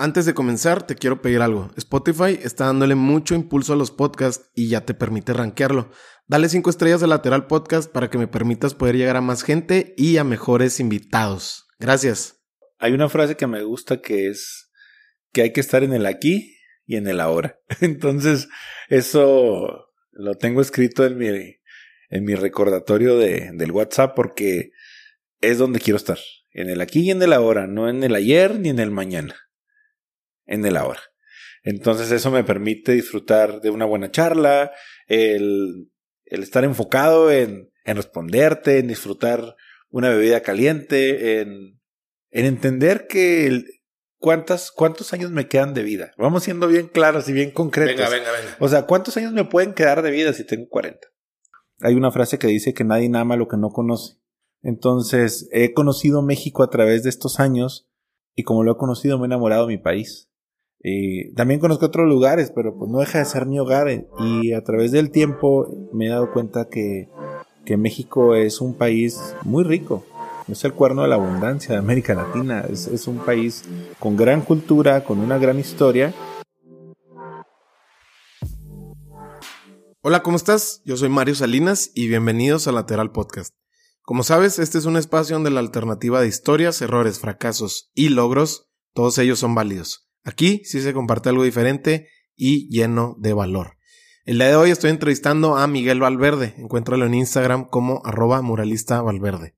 Antes de comenzar, te quiero pedir algo. Spotify está dándole mucho impulso a los podcasts y ya te permite rankearlo. Dale 5 estrellas al lateral podcast para que me permitas poder llegar a más gente y a mejores invitados. Gracias. Hay una frase que me gusta que es que hay que estar en el aquí y en el ahora. Entonces, eso lo tengo escrito en mi, en mi recordatorio de, del WhatsApp porque es donde quiero estar. En el aquí y en el ahora, no en el ayer ni en el mañana en el ahora. Entonces eso me permite disfrutar de una buena charla, el, el estar enfocado en, en, responderte, en disfrutar una bebida caliente, en, en entender que el, cuántas, cuántos años me quedan de vida. Vamos siendo bien claros y bien concretos. Venga, venga, venga. O sea, ¿cuántos años me pueden quedar de vida si tengo 40? Hay una frase que dice que nadie ama lo que no conoce. Entonces, he conocido México a través de estos años y como lo he conocido me he enamorado de mi país. Y también conozco otros lugares, pero pues no deja de ser mi hogar. Y a través del tiempo me he dado cuenta que, que México es un país muy rico. Es el cuerno de la abundancia de América Latina. Es, es un país con gran cultura, con una gran historia. Hola, ¿cómo estás? Yo soy Mario Salinas y bienvenidos a Lateral Podcast. Como sabes, este es un espacio donde la alternativa de historias, errores, fracasos y logros, todos ellos son válidos. Aquí sí se comparte algo diferente y lleno de valor. El día de hoy estoy entrevistando a Miguel Valverde. Encuéntralo en Instagram como arroba muralista Valverde.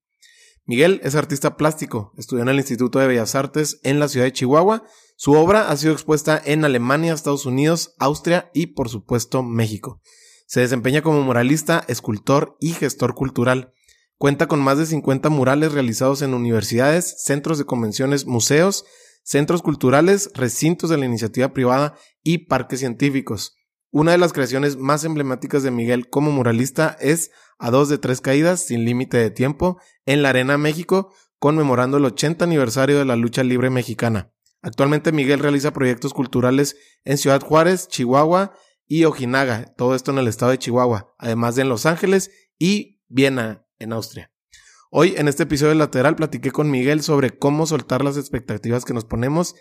Miguel es artista plástico, estudió en el Instituto de Bellas Artes en la ciudad de Chihuahua. Su obra ha sido expuesta en Alemania, Estados Unidos, Austria y por supuesto México. Se desempeña como muralista, escultor y gestor cultural. Cuenta con más de 50 murales realizados en universidades, centros de convenciones, museos, centros culturales, recintos de la iniciativa privada y parques científicos. Una de las creaciones más emblemáticas de Miguel como muralista es A dos de tres caídas sin límite de tiempo en la Arena México, conmemorando el 80 aniversario de la lucha libre mexicana. Actualmente Miguel realiza proyectos culturales en Ciudad Juárez, Chihuahua y Ojinaga, todo esto en el estado de Chihuahua, además de en Los Ángeles y Viena, en Austria. Hoy en este episodio lateral platiqué con Miguel sobre cómo soltar las expectativas que nos ponemos,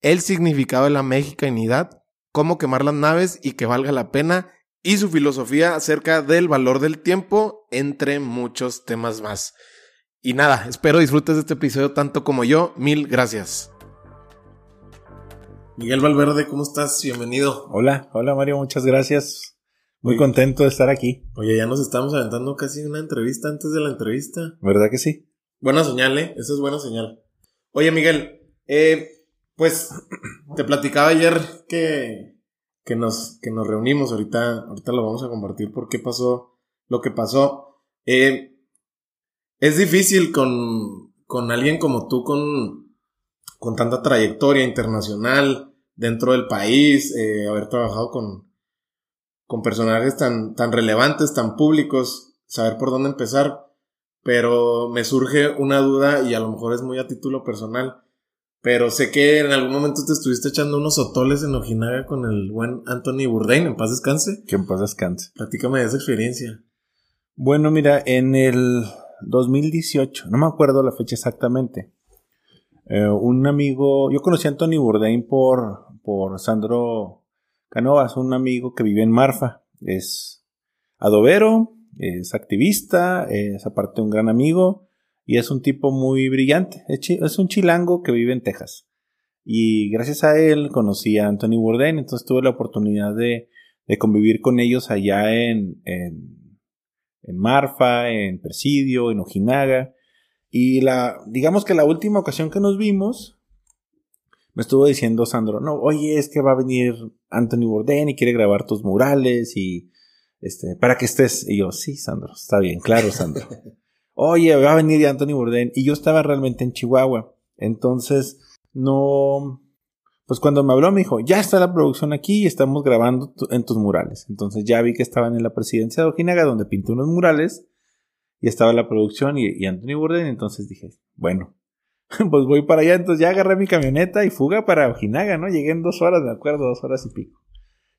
el significado de la mexicanidad, cómo quemar las naves y que valga la pena, y su filosofía acerca del valor del tiempo, entre muchos temas más. Y nada, espero disfrutes de este episodio tanto como yo. Mil gracias. Miguel Valverde, ¿cómo estás? Bienvenido. Hola, hola Mario, muchas gracias. Muy contento de estar aquí. Oye, ya nos estamos aventando casi una entrevista antes de la entrevista. ¿Verdad que sí? Buena señal, ¿eh? Esa es buena señal. Oye, Miguel, eh, pues te platicaba ayer que, que, nos, que nos reunimos. Ahorita, ahorita lo vamos a compartir por qué pasó lo que pasó. Eh, es difícil con, con alguien como tú, con, con tanta trayectoria internacional dentro del país, eh, haber trabajado con, con personajes tan, tan relevantes, tan públicos, saber por dónde empezar, pero me surge una duda y a lo mejor es muy a título personal, pero sé que en algún momento te estuviste echando unos otoles en Ojinaga con el buen Anthony Bourdain, en paz descanse. Que en paz descanse. Platícame de esa experiencia. Bueno, mira, en el 2018, no me acuerdo la fecha exactamente, eh, un amigo, yo conocí a Anthony Bourdain por, por Sandro Canovas, un amigo que vive en Marfa, es adobero, es activista, es aparte un gran amigo y es un tipo muy brillante. Es, un chilango que vive en Texas. Y gracias a él conocí a Anthony Bourdain, entonces tuve la oportunidad de, convivir con ellos allá en, en, en, Marfa, en Presidio, en Ojinaga. Y la, digamos que la última ocasión que nos vimos me estuvo diciendo Sandro, no, oye, es que va a venir Anthony Bourdain y quiere grabar tus murales y este, para que estés. Y yo, sí, Sandro, está bien, claro, Sandro. oye, va a venir Anthony Bourdain. Y yo estaba realmente en Chihuahua. Entonces, no. Pues cuando me habló me dijo, ya está la producción aquí y estamos grabando en tus murales. Entonces ya vi que estaban en la presidencia de Ojinaga donde pinté unos murales y estaba la producción y, y Anthony Bourdain. Entonces dije, bueno, pues voy para allá. Entonces ya agarré mi camioneta y fuga para Ojinaga, ¿no? Llegué en dos horas, me acuerdo, dos horas y pico.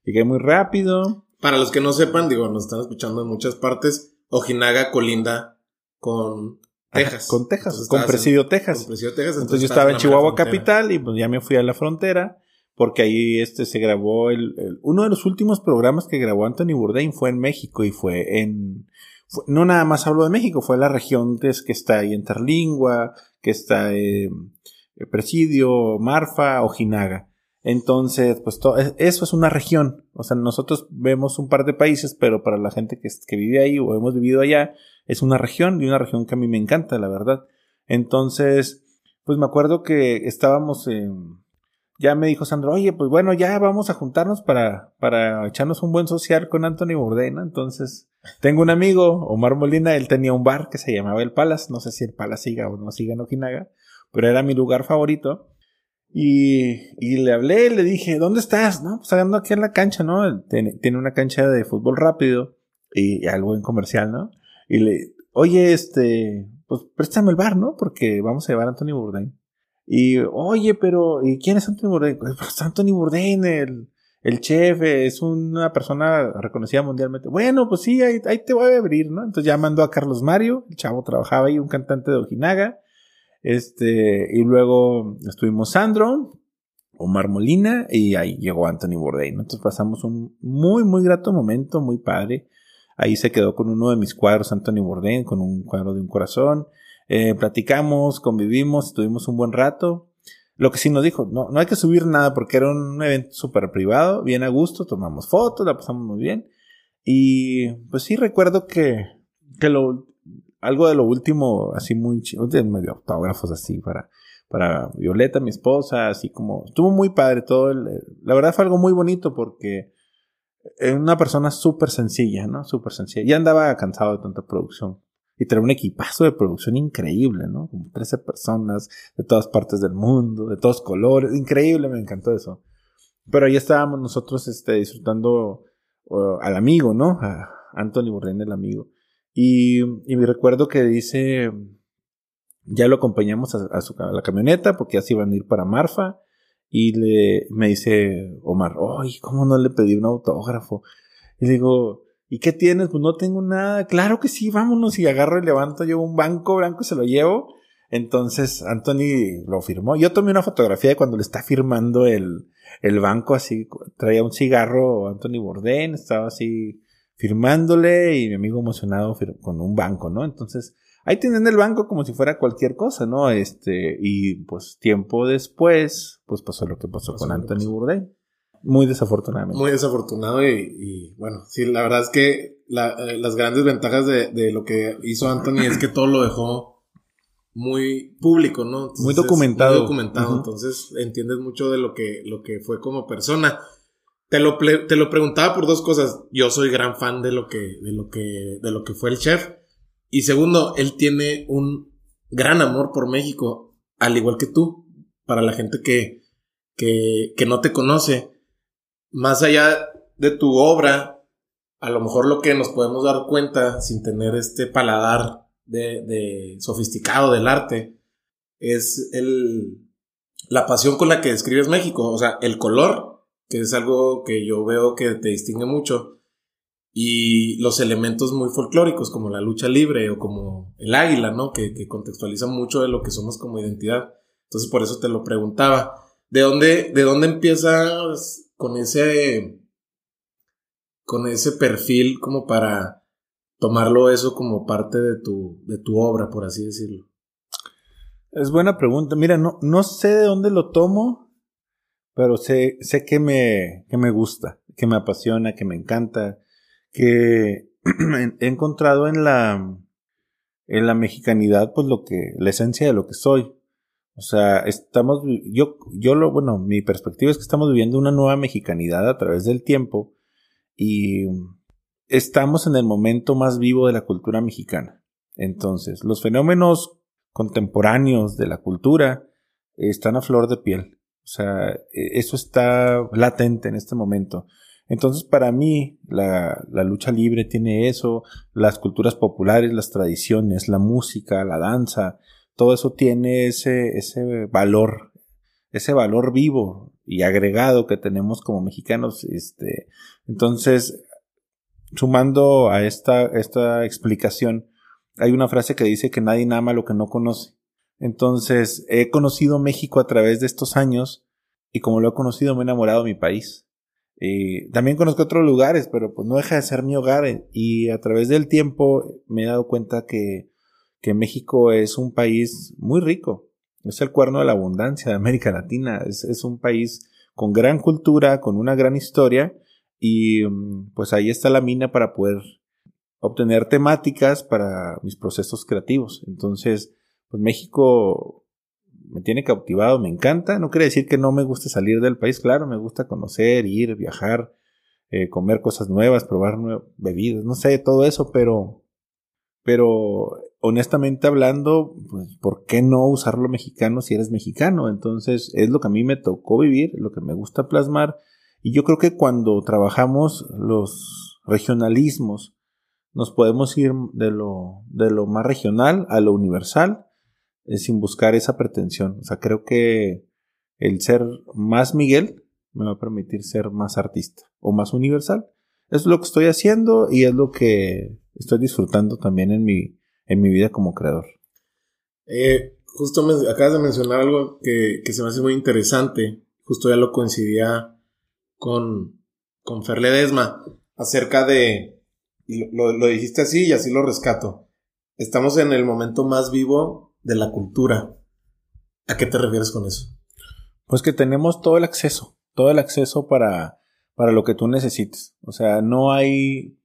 Llegué muy rápido. Para los que no sepan, digo, nos están escuchando en muchas partes. Ojinaga colinda con Texas. con Texas, con Presidio, Texas. Con Presidio, Texas. Entonces, yo estaba en Chihuahua capital y pues ya me fui a la frontera porque ahí este se grabó el, uno de los últimos programas que grabó Anthony Bourdain fue en México y fue en no nada más hablo de México, fue la región que está ahí en Terlingua, que está en Presidio, Marfa, Ojinaga. Entonces, pues eso es una región. O sea, nosotros vemos un par de países, pero para la gente que, vive ahí o hemos vivido allá, es una región y una región que a mí me encanta, la verdad. Entonces, pues me acuerdo que estábamos. Ya me dijo Sandro, oye, pues bueno, ya vamos a juntarnos para, para echarnos un buen social con Anthony Bourdain, Entonces, tengo un amigo, Omar Molina, él tenía un bar que se llamaba El Palace, no sé si El Palace siga o no siga en Okinaga, pero era mi lugar favorito. Y, y le hablé, le dije, ¿dónde estás? No, pues ando aquí en la cancha, ¿no? Tiene, una cancha de fútbol rápido y algo en comercial, ¿no? Y le, oye, este, pues préstame el bar, ¿no? Porque vamos a llevar a Anthony Bourdain. Y, oye, pero, ¿y quién es Anthony Bourdain? Pues Anthony Bourdain, el, el chef, es una persona reconocida mundialmente. Bueno, pues sí, ahí, te voy a abrir, ¿no? Entonces ya mandó a Carlos Mario, el chavo trabajaba ahí, un cantante de Ojinaga. Este, y luego estuvimos Sandro, Omar Molina, y ahí llegó Anthony Bourdain. Entonces pasamos un muy, muy grato momento, muy padre. Ahí se quedó con uno de mis cuadros, Anthony Bourdain, con un cuadro de un corazón. Eh, platicamos, convivimos, estuvimos un buen rato. Lo que sí nos dijo, no, no hay que subir nada porque era un evento súper privado, bien a gusto, tomamos fotos, la pasamos muy bien. Y pues sí recuerdo que, que lo, algo de lo último, así muy chido, medio autógrafos así para, para Violeta, mi esposa, así como, estuvo muy padre todo, la verdad fue algo muy bonito porque es una persona súper sencilla, ¿no? Súper sencilla. Ya andaba cansado de tanta producción. Y tenía un equipazo de producción increíble, ¿no? Como 13 personas de todas partes del mundo, de todos colores. Increíble, me encantó eso. Pero ahí estábamos nosotros este, disfrutando al amigo, ¿no? A Anthony Bourdain, el amigo. Y, y me recuerdo que dice, ya lo acompañamos a, su, a la camioneta porque ya se iban a ir para Marfa. Y le, me dice Omar, ay, ¿cómo no le pedí un autógrafo? Y digo, ¿y qué tienes? Pues no tengo nada. Claro que sí, vámonos. Y agarro y levanto yo un banco blanco y se lo llevo. Entonces Anthony lo firmó. Yo tomé una fotografía de cuando le está firmando el, el banco así. Traía un cigarro Anthony Bourdain, estaba así firmándole y mi amigo emocionado con un banco, ¿no? Entonces ahí tienen el banco como si fuera cualquier cosa, ¿no? Este, y pues tiempo después, pues pasó lo que pasó, con Anthony Bourdain. Muy desafortunadamente. Muy desafortunado y, bueno, sí, la verdad es que eh, las grandes ventajas de, lo que hizo Anthony es que todo lo dejó muy público, ¿no? muy documentado. Muy documentado, entonces entiendes mucho de lo que, lo que fue como persona. Te lo, te lo preguntaba por dos cosas. Yo soy gran fan de lo que, de lo que, de lo que fue el chef. Y segundo, él tiene un gran amor por México, al igual que tú. Para la gente que, que, que no te conoce, más allá de tu obra, a lo mejor lo que nos podemos dar cuenta sin tener este paladar de, sofisticado del arte es el, la pasión con la que describes México, o sea, el color, que es algo que yo veo que te distingue mucho, y los elementos muy folclóricos como la lucha libre o como el águila, ¿no? Que, que contextualiza mucho de lo que somos como identidad. Entonces por eso te lo preguntaba. ¿De dónde, de dónde empiezas con ese, con ese perfil como para tomarlo eso como parte de tu, de tu obra, por así decirlo? Es buena pregunta. Mira, no, no sé de dónde lo tomo, pero sé, sé que me, que me gusta, que me apasiona, que me encanta que he encontrado en la, en la mexicanidad, pues lo que, la esencia de lo que soy. O sea, estamos, yo, yo lo, bueno, mi perspectiva es que estamos viviendo una nueva mexicanidad a través del tiempo y estamos en el momento más vivo de la cultura mexicana. Entonces, los fenómenos contemporáneos de la cultura están a flor de piel. O sea, e, eso está latente en este momento. Entonces, para mí, la, lucha libre tiene eso, las culturas populares, las tradiciones, la música, la danza, todo eso tiene ese, ese valor, ese valor vivo y agregado que tenemos como mexicanos. Este, entonces, sumando a esta, esta explicación, hay una frase que dice que nadie ama lo que no conoce. Entonces, he conocido México a través de estos años y como lo he conocido me he enamorado de mi país. también conozco otros lugares, pero pues no deja de ser mi hogar y a través del tiempo me he dado cuenta que, que México es un país muy rico. Es el cuerno de la abundancia de América Latina. Es, es un país con gran cultura, con una gran historia y mm, pues ahí está la mina para poder obtener temáticas para mis procesos creativos. Entonces, pues México me tiene cautivado, me encanta. No quiere decir que no me guste salir del país, claro, me gusta conocer, ir, viajar, eh, comer cosas nuevas, probar bebidas, no sé, todo eso, pero, pero honestamente hablando, pues, ¿por qué no usarlo mexicano si eres mexicano? Entonces, es lo que a mí me tocó vivir, lo que me gusta plasmar. Y yo creo que cuando trabajamos los regionalismos, nos podemos ir de lo, de lo más regional a lo universal eh, sin buscar esa pretensión. O sea, creo que el ser más Miguel me va a permitir ser más artista o más universal. Es lo que estoy haciendo y es lo que estoy disfrutando también en mi, en mi vida como creador. Eh, justo me, acabas de mencionar algo que, se me hace muy interesante. Justo ya lo coincidía con, con Fer Ledesma acerca de y lo, dijiste así y así lo rescato. Estamos en el momento más vivo de la cultura. ¿A qué te refieres con eso? Pues que tenemos todo el acceso, todo el acceso para, para lo que tú necesites. O sea, no hay,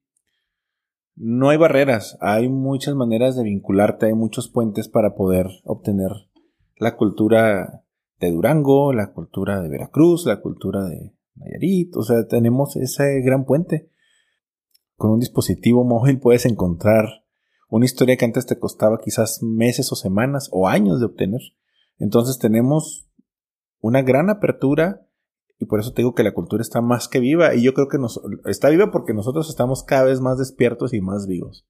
no hay barreras, hay muchas maneras de vincularte, hay muchos puentes para poder obtener la cultura de Durango, la cultura de Veracruz, la cultura de Nayarit, o sea, tenemos ese gran puente con un dispositivo móvil puedes encontrar una historia que antes te costaba quizás meses o semanas o años de obtener. Entonces tenemos una gran apertura y por eso te digo que la cultura está más que viva y yo creo que nos, está viva porque nosotros estamos cada vez más despiertos y más vivos.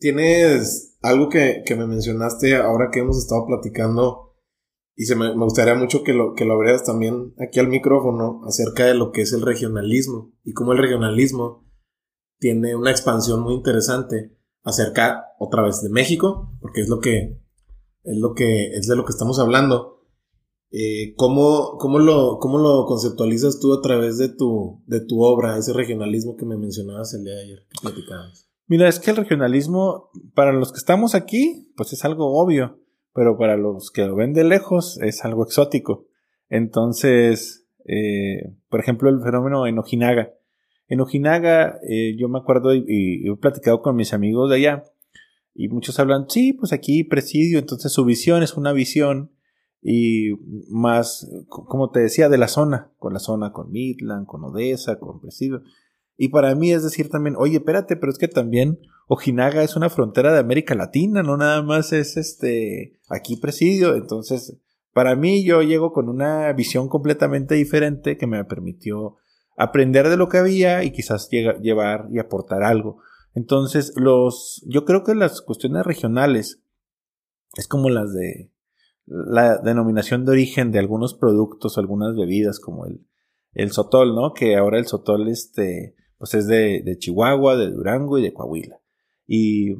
Tienes algo que, me mencionaste ahora que hemos estado platicando y se me, gustaría mucho que lo, que lo abrieras también aquí al micrófono acerca de lo que es el regionalismo y cómo el regionalismo tiene una expansión muy interesante acerca otra vez de México, porque es lo que es lo que es de lo que estamos hablando. Eh, ¿cómo, lo, ¿Cómo lo conceptualizas tú a través de tu, de tu obra, ese regionalismo que me mencionabas el día de ayer que platicabas? Mira, es que el regionalismo, para los que estamos aquí, pues es algo obvio, pero para los que lo ven de lejos es algo exótico. Entonces, eh, por ejemplo, el fenómeno en Ojinaga. En Ojinaga, eh, yo me acuerdo y, he platicado con mis amigos de allá, y muchos hablan, sí, pues aquí presidio, entonces su visión es una visión y más, como te decía, de la zona, con la zona, con Midland, con Odessa, con presidio. Y para mí es decir también, oye, espérate, pero es que también Ojinaga es una frontera de América Latina, no nada más es este, aquí presidio, entonces, para mí yo llego con una visión completamente diferente que me permitió aprender de lo que había y quizás llevar y aportar algo. Entonces, los, yo creo que las cuestiones regionales es como las de la denominación de origen de algunos productos, algunas bebidas, como el, el sotol, ¿no? Que ahora el sotol, este, pues es de, de Chihuahua, de Durango y de Coahuila. Y,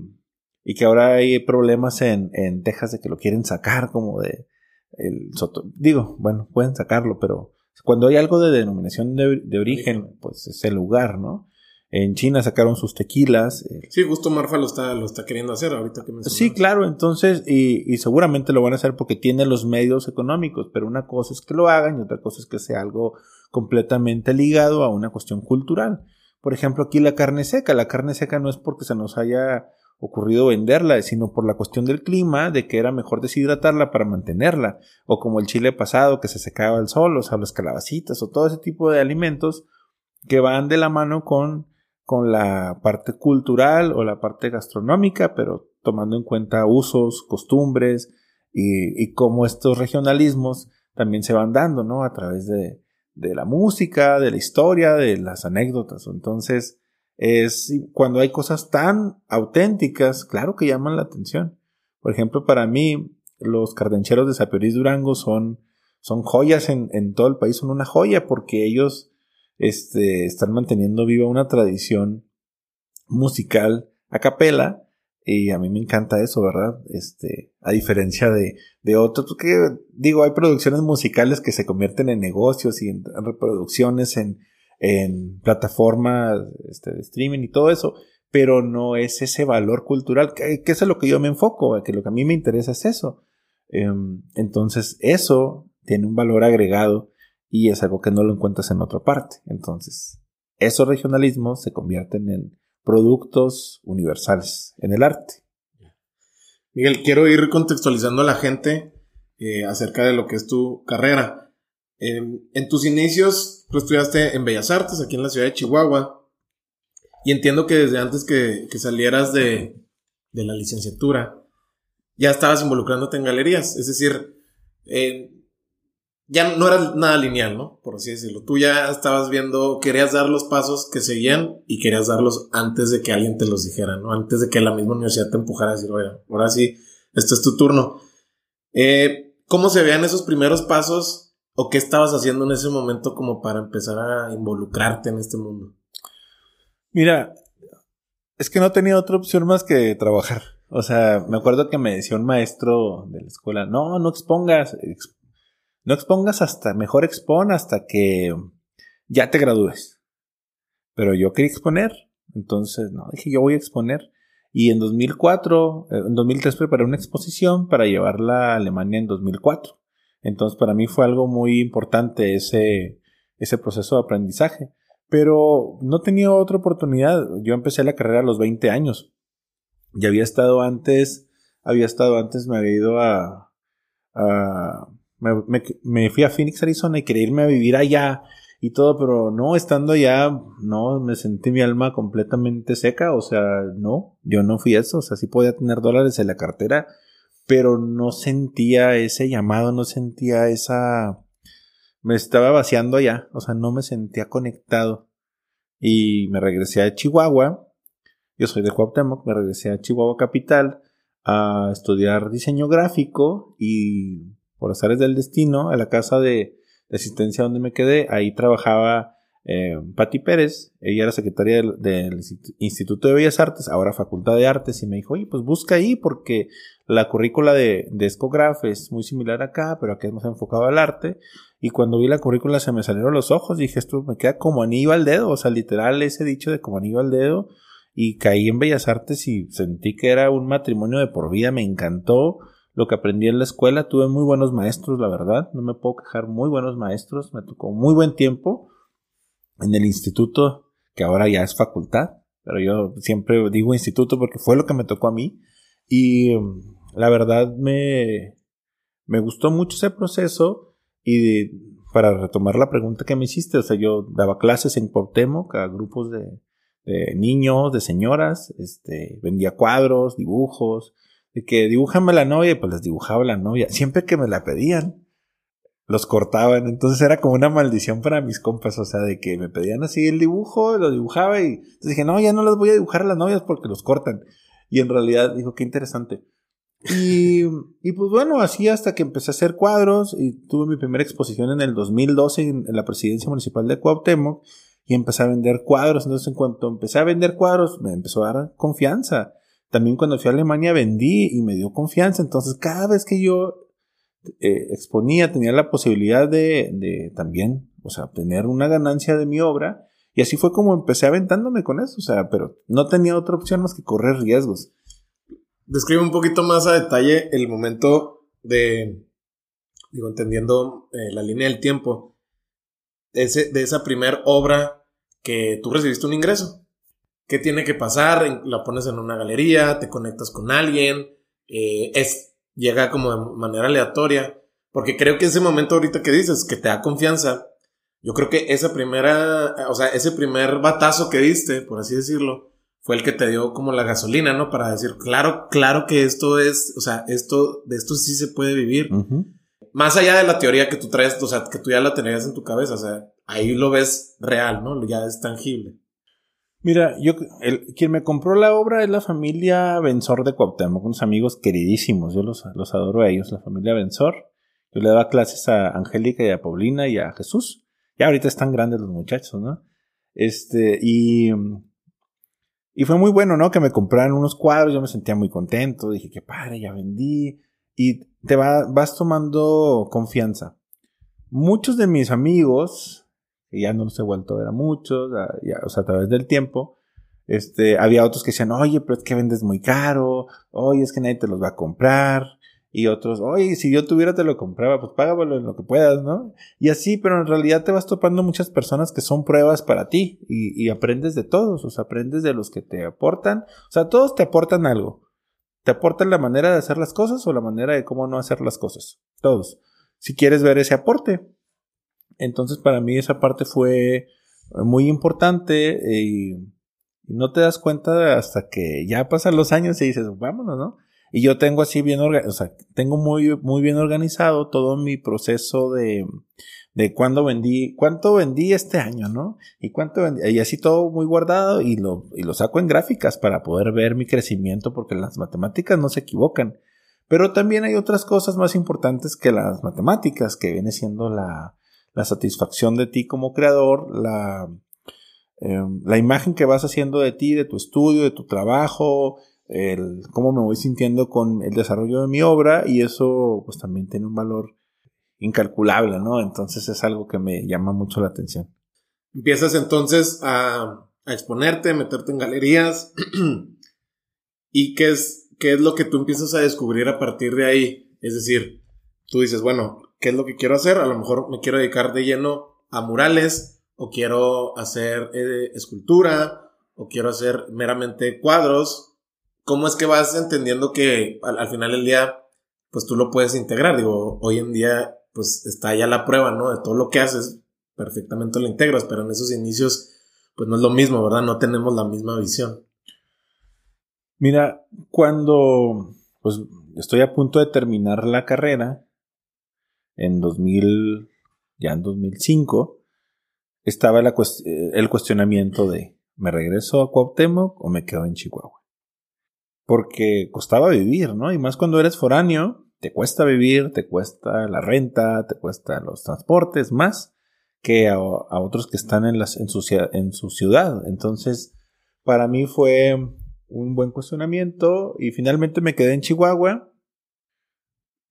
y que ahora hay problemas en, en Texas de que lo quieren sacar como de el sotol. Digo, bueno, pueden sacarlo, pero cuando hay algo de denominación de, origen, pues es el lugar, ¿no? En China sacaron sus tequilas. Eh, sí, justo Marfa lo está, lo está queriendo hacer ahorita que Sí, claro, entonces, y, y, seguramente lo van a hacer porque tiene los medios económicos, pero una cosa es que lo hagan y otra cosa es que sea algo completamente ligado a una cuestión cultural. Por ejemplo, aquí la carne seca. La carne seca no es porque se nos haya ocurrido venderla, sino por la cuestión del clima, de que era mejor deshidratarla para mantenerla, o como el chile pasado que se secaba al sol, o sea, las calabacitas, o todo ese tipo de alimentos que van de la mano con, con la parte cultural o la parte gastronómica, pero tomando en cuenta usos, costumbres y, cómo estos regionalismos también se van dando, ¿no? A través de, la música, de la historia, de las anécdotas. Entonces, es cuando hay cosas tan auténticas, claro que llaman la atención. Por ejemplo, para mí, los cardencheros de Sapioris Durango son, son joyas en, en, todo el país, son una joya porque ellos este, están manteniendo viva una tradición musical a capela Y a mí me encanta eso, ¿verdad? Este, a diferencia de, de otros, porque digo, hay producciones musicales que se convierten en negocios y en reproducciones en, en plataformas este, de streaming y todo eso, pero no es ese valor cultural, que, que, eso es lo que yo me enfoco, que lo que a mí me interesa es eso. Em, entonces, eso tiene un valor agregado y es algo que no lo encuentras en otra parte. Entonces, esos regionalismos se convierten en productos universales en el arte. Miguel, quiero ir contextualizando a la gente eh, acerca de lo que es tu carrera. En, tus inicios, tú estudiaste en Bellas Artes, aquí en la ciudad de Chihuahua, y entiendo que desde antes que, salieras de, de, la licenciatura, ya estabas involucrándote en galerías, es decir, eh, ya no era nada lineal, ¿no? Por así decirlo. Tú ya estabas viendo, querías dar los pasos que seguían y querías darlos antes de que alguien te los dijera, ¿no? Antes de que la misma universidad te empujara a decir, oye, ahora sí, este es tu turno. Eh, ¿Cómo se veían esos primeros pasos o qué estabas haciendo en ese momento como para empezar a involucrarte en este mundo? Mira, es que no tenía otra opción más que trabajar. O sea, me acuerdo que me decía un maestro de la escuela, no, no expongas, no expongas hasta, mejor expon hasta que ya te gradúes. Pero yo quería exponer, entonces, no, dije, yo voy a exponer. Y en 2004, eh, en 2003 preparé una exposición para llevarla a Alemania en 2004. Entonces, para mí fue algo muy importante ese, ese proceso de aprendizaje. Pero no tenía otra oportunidad. Yo empecé la carrera a los 20 años. Ya había estado antes, había estado antes, me había ido a, a me, fui a Phoenix, Arizona y quería irme a vivir allá y todo, pero no, estando allá, no, me sentí mi alma completamente seca, o sea, no, yo no fui eso, o sea, sí podía tener dólares en la cartera, pero no sentía ese llamado, no sentía esa... Me estaba vaciando allá, o sea, no me sentía conectado. Y me regresé a Chihuahua, yo soy de Cuauhtémoc, me regresé a Chihuahua Capital a estudiar diseño gráfico y por azares del destino, a la casa de, asistencia donde me quedé. Ahí trabajaba eh, Patti Pérez, ella era secretaria del, Instituto de Bellas Artes, ahora Facultad de Artes, y me dijo, oye, pues busca ahí porque la currícula de, de es muy similar acá, pero aquí es más enfocado al arte. Y cuando vi la currícula se me salieron los ojos, dije, esto me queda como anillo al dedo, o sea, literal ese dicho de como anillo al dedo. Y caí en Bellas Artes y sentí que era un matrimonio de por vida, me encantó lo que aprendí en la escuela. Tuve muy buenos maestros, la verdad. No me puedo quejar, muy buenos maestros. Me tocó muy buen tiempo en el instituto, que ahora ya es facultad. Pero yo siempre digo instituto porque fue lo que me tocó a mí. Y mm, la verdad me, me gustó mucho ese proceso. Y para retomar la pregunta que me hiciste, o sea, yo daba clases en Cuauhtémoc a grupos de, de niños, de señoras, este, vendía cuadros, dibujos, de que dibújame la novia, y pues les dibujaba la novia. Siempre que me la pedían, los cortaban. Entonces era como una maldición para mis compas. O sea, de que me pedían así el dibujo, lo dibujaba y entonces dije, no, ya no las voy a dibujar a las novias porque los cortan. Y en realidad dijo, qué interesante. Y, y pues bueno, así hasta que empecé a hacer cuadros y tuve mi primera exposición en el 2012 en, en la presidencia municipal de Cuauhtémoc y empecé a vender cuadros. Entonces en cuanto empecé a vender cuadros, me empezó a dar confianza. También cuando fui a Alemania vendí y me dio confianza. Entonces cada vez que yo eh, exponía tenía la posibilidad de, también, o sea, obtener una ganancia de mi obra. Y así fue como empecé aventándome con eso. O sea, pero no tenía otra opción más que correr riesgos. Describe un poquito más a detalle el momento de, digo, entendiendo eh, la línea del tiempo, ese, de esa primer obra que tú recibiste un ingreso qué tiene que pasar, la pones en una galería, te conectas con alguien, eh, es, llega como de manera aleatoria, porque creo que ese momento ahorita que dices, que te da confianza, yo creo que esa primera, o sea, ese primer batazo que diste, por así decirlo, fue el que te dio como la gasolina, ¿no? Para decir, claro, claro que esto es, o sea, esto, de esto sí se puede vivir. Más allá de la teoría que tú traes, o sea, que tú ya la tenías en tu cabeza, o sea, ahí lo ves real, ¿no? Ya es tangible. Mira, yo, el, quien me compró la obra es la familia Benzor de Cuauhtémoc, unos amigos queridísimos, yo los, los adoro a ellos, la familia Benzor. Yo le daba clases a Angélica y a Paulina y a Jesús. Ya ahorita están grandes los muchachos, ¿no? Este, y, Y fue muy bueno, ¿no? Que me compraran unos cuadros, yo me sentía muy contento, dije, qué padre, ya vendí. Y te vas tomando confianza. Muchos de mis amigos, que ya no los he vuelto a ver a muchos, o sea, a través del tiempo, este, había otros que decían, oye, pero es que vendes muy caro, oye, es que nadie te los va a comprar. Y otros, oye, si yo tuviera te lo compraba, pues págalo en lo que puedas, ¿no? Y así, pero en realidad te vas topando muchas personas que son pruebas para ti y, y aprendes de todos, o sea, aprendes de los que te aportan, o sea, todos te aportan algo. Te aportan la manera de hacer las cosas o la manera de cómo no hacer las cosas. Todos. Si quieres ver ese aporte. Entonces, para mí esa parte fue muy importante y no te das cuenta hasta que ya pasan los años y dices, vámonos, ¿no? Y yo tengo así bien, o sea, tengo muy, muy bien organizado todo mi proceso de, de cuándo vendí, cuánto vendí este año, ¿no? Y cuánto vendí, y así todo muy guardado y lo, y lo saco en gráficas para poder ver mi crecimiento porque las matemáticas no se equivocan. Pero también hay otras cosas más importantes que las matemáticas, que viene siendo la, la satisfacción de ti como creador, la, em, la imagen que vas haciendo de ti, de tu estudio, de tu trabajo, el cómo me voy sintiendo con el desarrollo de mi obra y eso pues también tiene un valor incalculable, ¿no? Entonces es algo que me llama mucho la atención. Empiezas entonces a, a exponerte, meterte en galerías y qué es, qué es lo que tú empiezas a descubrir a partir de ahí. Es decir, tú dices, bueno, ¿qué es lo que quiero hacer? A lo mejor me quiero dedicar de lleno a murales o quiero hacer eh, escultura o quiero hacer meramente cuadros ¿cómo es que vas entendiendo que al, final del día, pues tú lo puedes integrar? Digo, hoy en día, pues está ya la prueba, ¿no? De todo lo que haces, perfectamente lo integras, pero en esos inicios, pues no es lo mismo, ¿verdad? No tenemos la misma visión. Mira, cuando, pues estoy a punto de terminar la carrera, en 2000, ya en 2005, estaba el cuestionamiento de, ¿me regreso a Cuauhtémoc o me quedo en Chihuahua? porque costaba vivir, ¿no? Y más cuando eres foráneo, te cuesta vivir, te cuesta la renta, te cuesta los transportes, más que a, otros que están en, las, en su ciudad. Entonces, para mí fue un buen cuestionamiento y finalmente me quedé en Chihuahua.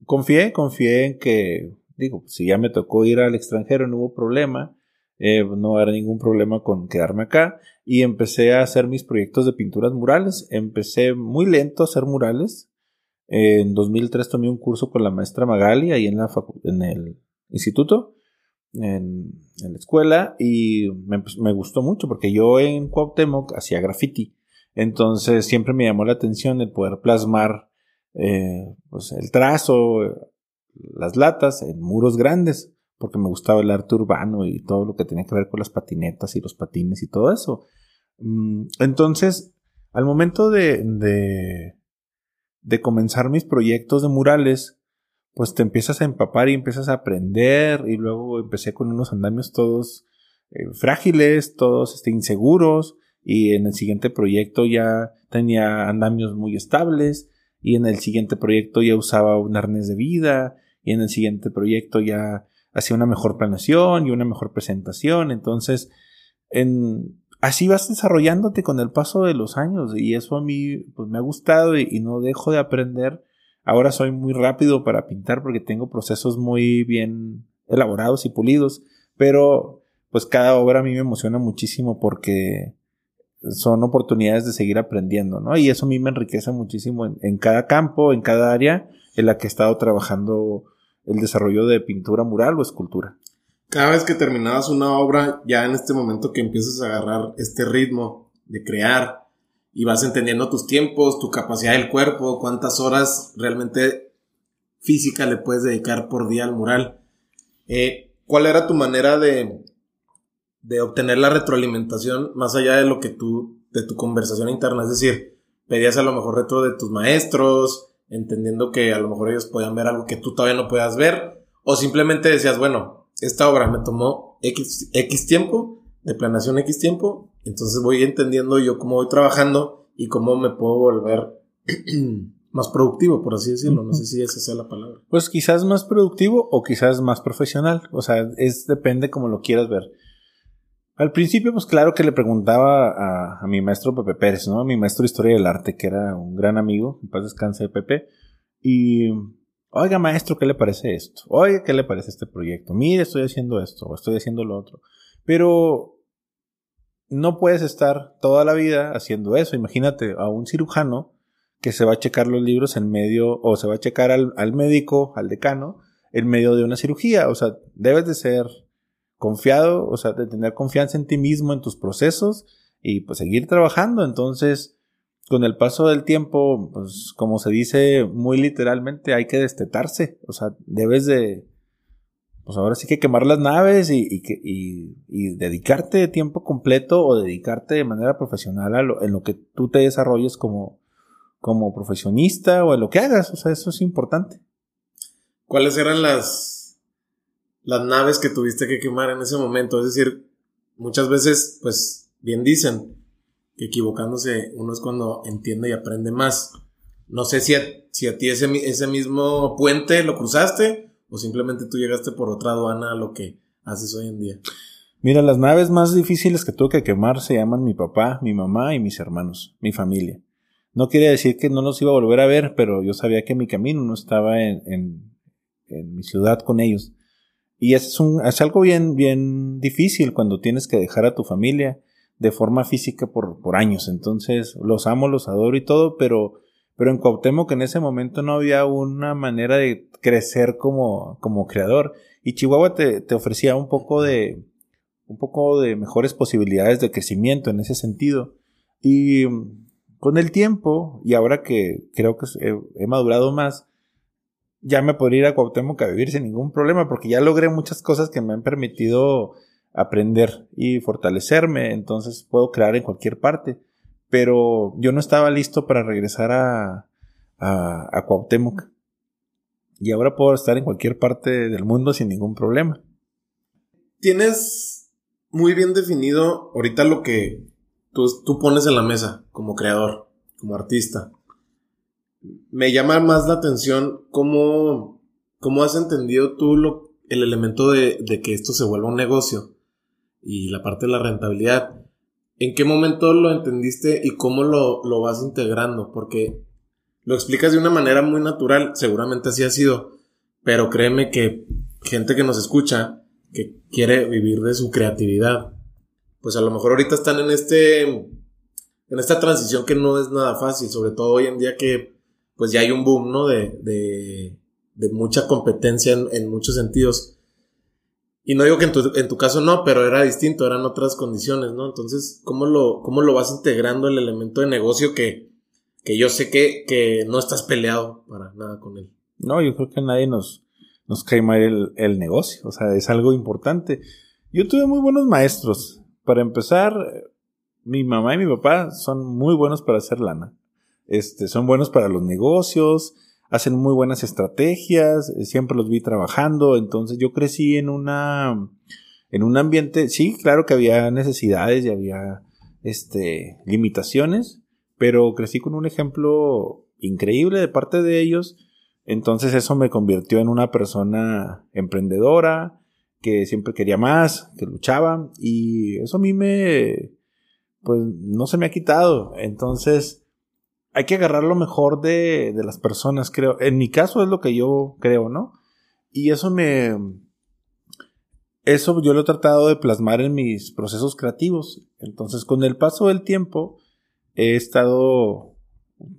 Confié, confié en que, digo, si ya me tocó ir al extranjero no hubo problema. Eh, no era ningún problema con quedarme acá y empecé a hacer mis proyectos de pinturas murales. Empecé muy lento a hacer murales. en 2003 tomé un curso con la maestra Magali ahí en, la en el instituto, en, la escuela, y me, gustó mucho porque yo en Cuauhtémoc hacía graffiti. Entonces siempre me llamó la atención el poder plasmar eh, pues, el trazo, las latas en muros grandes porque me gustaba el arte urbano y todo lo que tenía que ver con las patinetas y los patines y todo eso. Mm, entonces, al momento de, de, de comenzar mis proyectos de murales, pues te empiezas a empapar y empiezas a aprender y luego empecé con unos andamios todos eh, frágiles, todos este, inseguros y en el siguiente proyecto ya tenía andamios muy estables y en el siguiente proyecto ya usaba un arnés de vida y en el siguiente proyecto ya hacia una mejor planeación y una mejor presentación. Entonces, en, así vas desarrollándote con el paso de los años y eso a mí pues, me ha gustado y, no dejo de aprender. Ahora soy muy rápido para pintar porque tengo procesos muy bien elaborados y pulidos, pero pues cada obra a mí me emociona muchísimo porque son oportunidades de seguir aprendiendo, ¿no? Y eso a mí me enriquece muchísimo en, cada campo, en cada área en la que he estado trabajando el desarrollo de pintura mural o escultura. Cada vez que terminabas una obra, ya en este momento que empiezas a agarrar este ritmo de crear y vas entendiendo tus tiempos, tu capacidad del cuerpo, cuántas horas realmente física le puedes dedicar por día al mural. Eh, ¿Cuál era tu manera de, de obtener la retroalimentación más allá de lo que tú, de tu conversación interna? Es decir, pedías a lo mejor retro de tus maestros, entendiendo que a lo mejor ellos podían ver algo que tú todavía no puedas ver, o simplemente decías, bueno, esta obra me tomó X, X tiempo, de planeación X tiempo, entonces voy entendiendo yo cómo voy trabajando y cómo me puedo volver más productivo, por así decirlo. No sé si esa sea la palabra. Pues quizás más productivo o quizás más profesional. O sea, es depende como lo quieras ver. Al principio, pues claro que le preguntaba a, a, mi maestro Pepe Pérez, ¿no? A mi maestro de Historia del Arte, que era un gran amigo, en paz descanse de Pepe. Y, oiga maestro, ¿qué le parece esto? Oiga, ¿qué le parece este proyecto? Mire, estoy haciendo esto, o estoy haciendo lo otro. Pero no puedes estar toda la vida haciendo eso. Imagínate a un cirujano que se va a checar los libros en medio, o se va a checar al, al médico, al decano, en medio de una cirugía. O sea, debes de ser confiado, o sea, de tener confianza en ti mismo, en tus procesos y pues seguir trabajando. Entonces, con el paso del tiempo, pues como se dice muy literalmente, hay que destetarse, o sea, debes de, pues ahora sí que quemar las naves y, y, y, dedicarte tiempo completo o dedicarte de manera profesional a lo, en lo que tú te desarrolles como, como profesionista o en lo que hagas, o sea, eso es importante. ¿Cuáles eran las las naves que tuviste que quemar en ese momento. Es decir, muchas veces, pues, bien dicen que equivocándose uno es cuando entiende y aprende más. No sé si a, ti ese, mismo puente lo cruzaste o simplemente tú llegaste por otra aduana a lo que haces hoy en día. Mira, las naves más difíciles que tuve que quemar se llaman mi papá, mi mamá y mis hermanos, mi familia. No quiere decir que no los iba a volver a ver, pero yo sabía que mi camino no estaba en mi ciudad con ellos. Y es, un, es algo bien, bien difícil cuando tienes que dejar a tu familia de forma física por, por años. Entonces, los amo, los adoro y todo, pero, pero en Cuauhtémoc en ese momento no había una manera de crecer como, como creador. Y Chihuahua te, te ofrecía un poco de, un poco de mejores posibilidades de crecimiento en ese sentido. Y con el tiempo, y ahora que creo que he madurado más, ya me podría ir a Cuauhtémoc a vivir sin ningún problema, porque ya logré muchas cosas que me han permitido aprender y fortalecerme, entonces puedo crear en cualquier parte. Pero yo no estaba listo para regresar a, a, a Cuauhtémoc. Y ahora puedo estar en cualquier parte del mundo sin ningún problema. Tienes muy bien definido ahorita lo que tú, tú pones en la mesa como creador, como artista me llama más la atención cómo, cómo has entendido tú lo, el elemento de, de, que esto se vuelva un negocio y la parte de la rentabilidad. ¿En qué momento lo entendiste y cómo lo, lo vas integrando? Porque lo explicas de una manera muy natural, seguramente así ha sido, pero créeme que gente que nos escucha, que quiere vivir de su creatividad, pues a lo mejor ahorita están en este, en esta transición que no es nada fácil, sobre todo hoy en día que pues ya hay un boom, ¿no? De, de, de mucha competencia en, muchos sentidos. Y no digo que en tu, en tu, caso no, pero era distinto, eran otras condiciones, ¿no? Entonces, ¿cómo lo, cómo lo vas integrando el elemento de negocio que, que yo sé que, que no estás peleado para nada con él? No, yo creo que nadie nos, nos cae mal el, el negocio, o sea, es algo importante. Yo tuve muy buenos maestros. Para empezar, mi mamá y mi papá son muy buenos para hacer lana. Este, son buenos para los negocios, hacen muy buenas estrategias, eh, siempre los vi trabajando, entonces yo crecí en una, en un ambiente, sí, claro que había necesidades y había, este, limitaciones, pero crecí con un ejemplo increíble de parte de ellos, entonces eso me convirtió en una persona emprendedora, que siempre quería más, que luchaba, y eso a mí me, pues no se me ha quitado, entonces, hay que agarrar lo mejor de, de, las personas, creo. En mi caso es lo que yo creo, ¿no? Y eso me... Eso yo lo he tratado de plasmar en mis procesos creativos. Entonces, con el paso del tiempo, he estado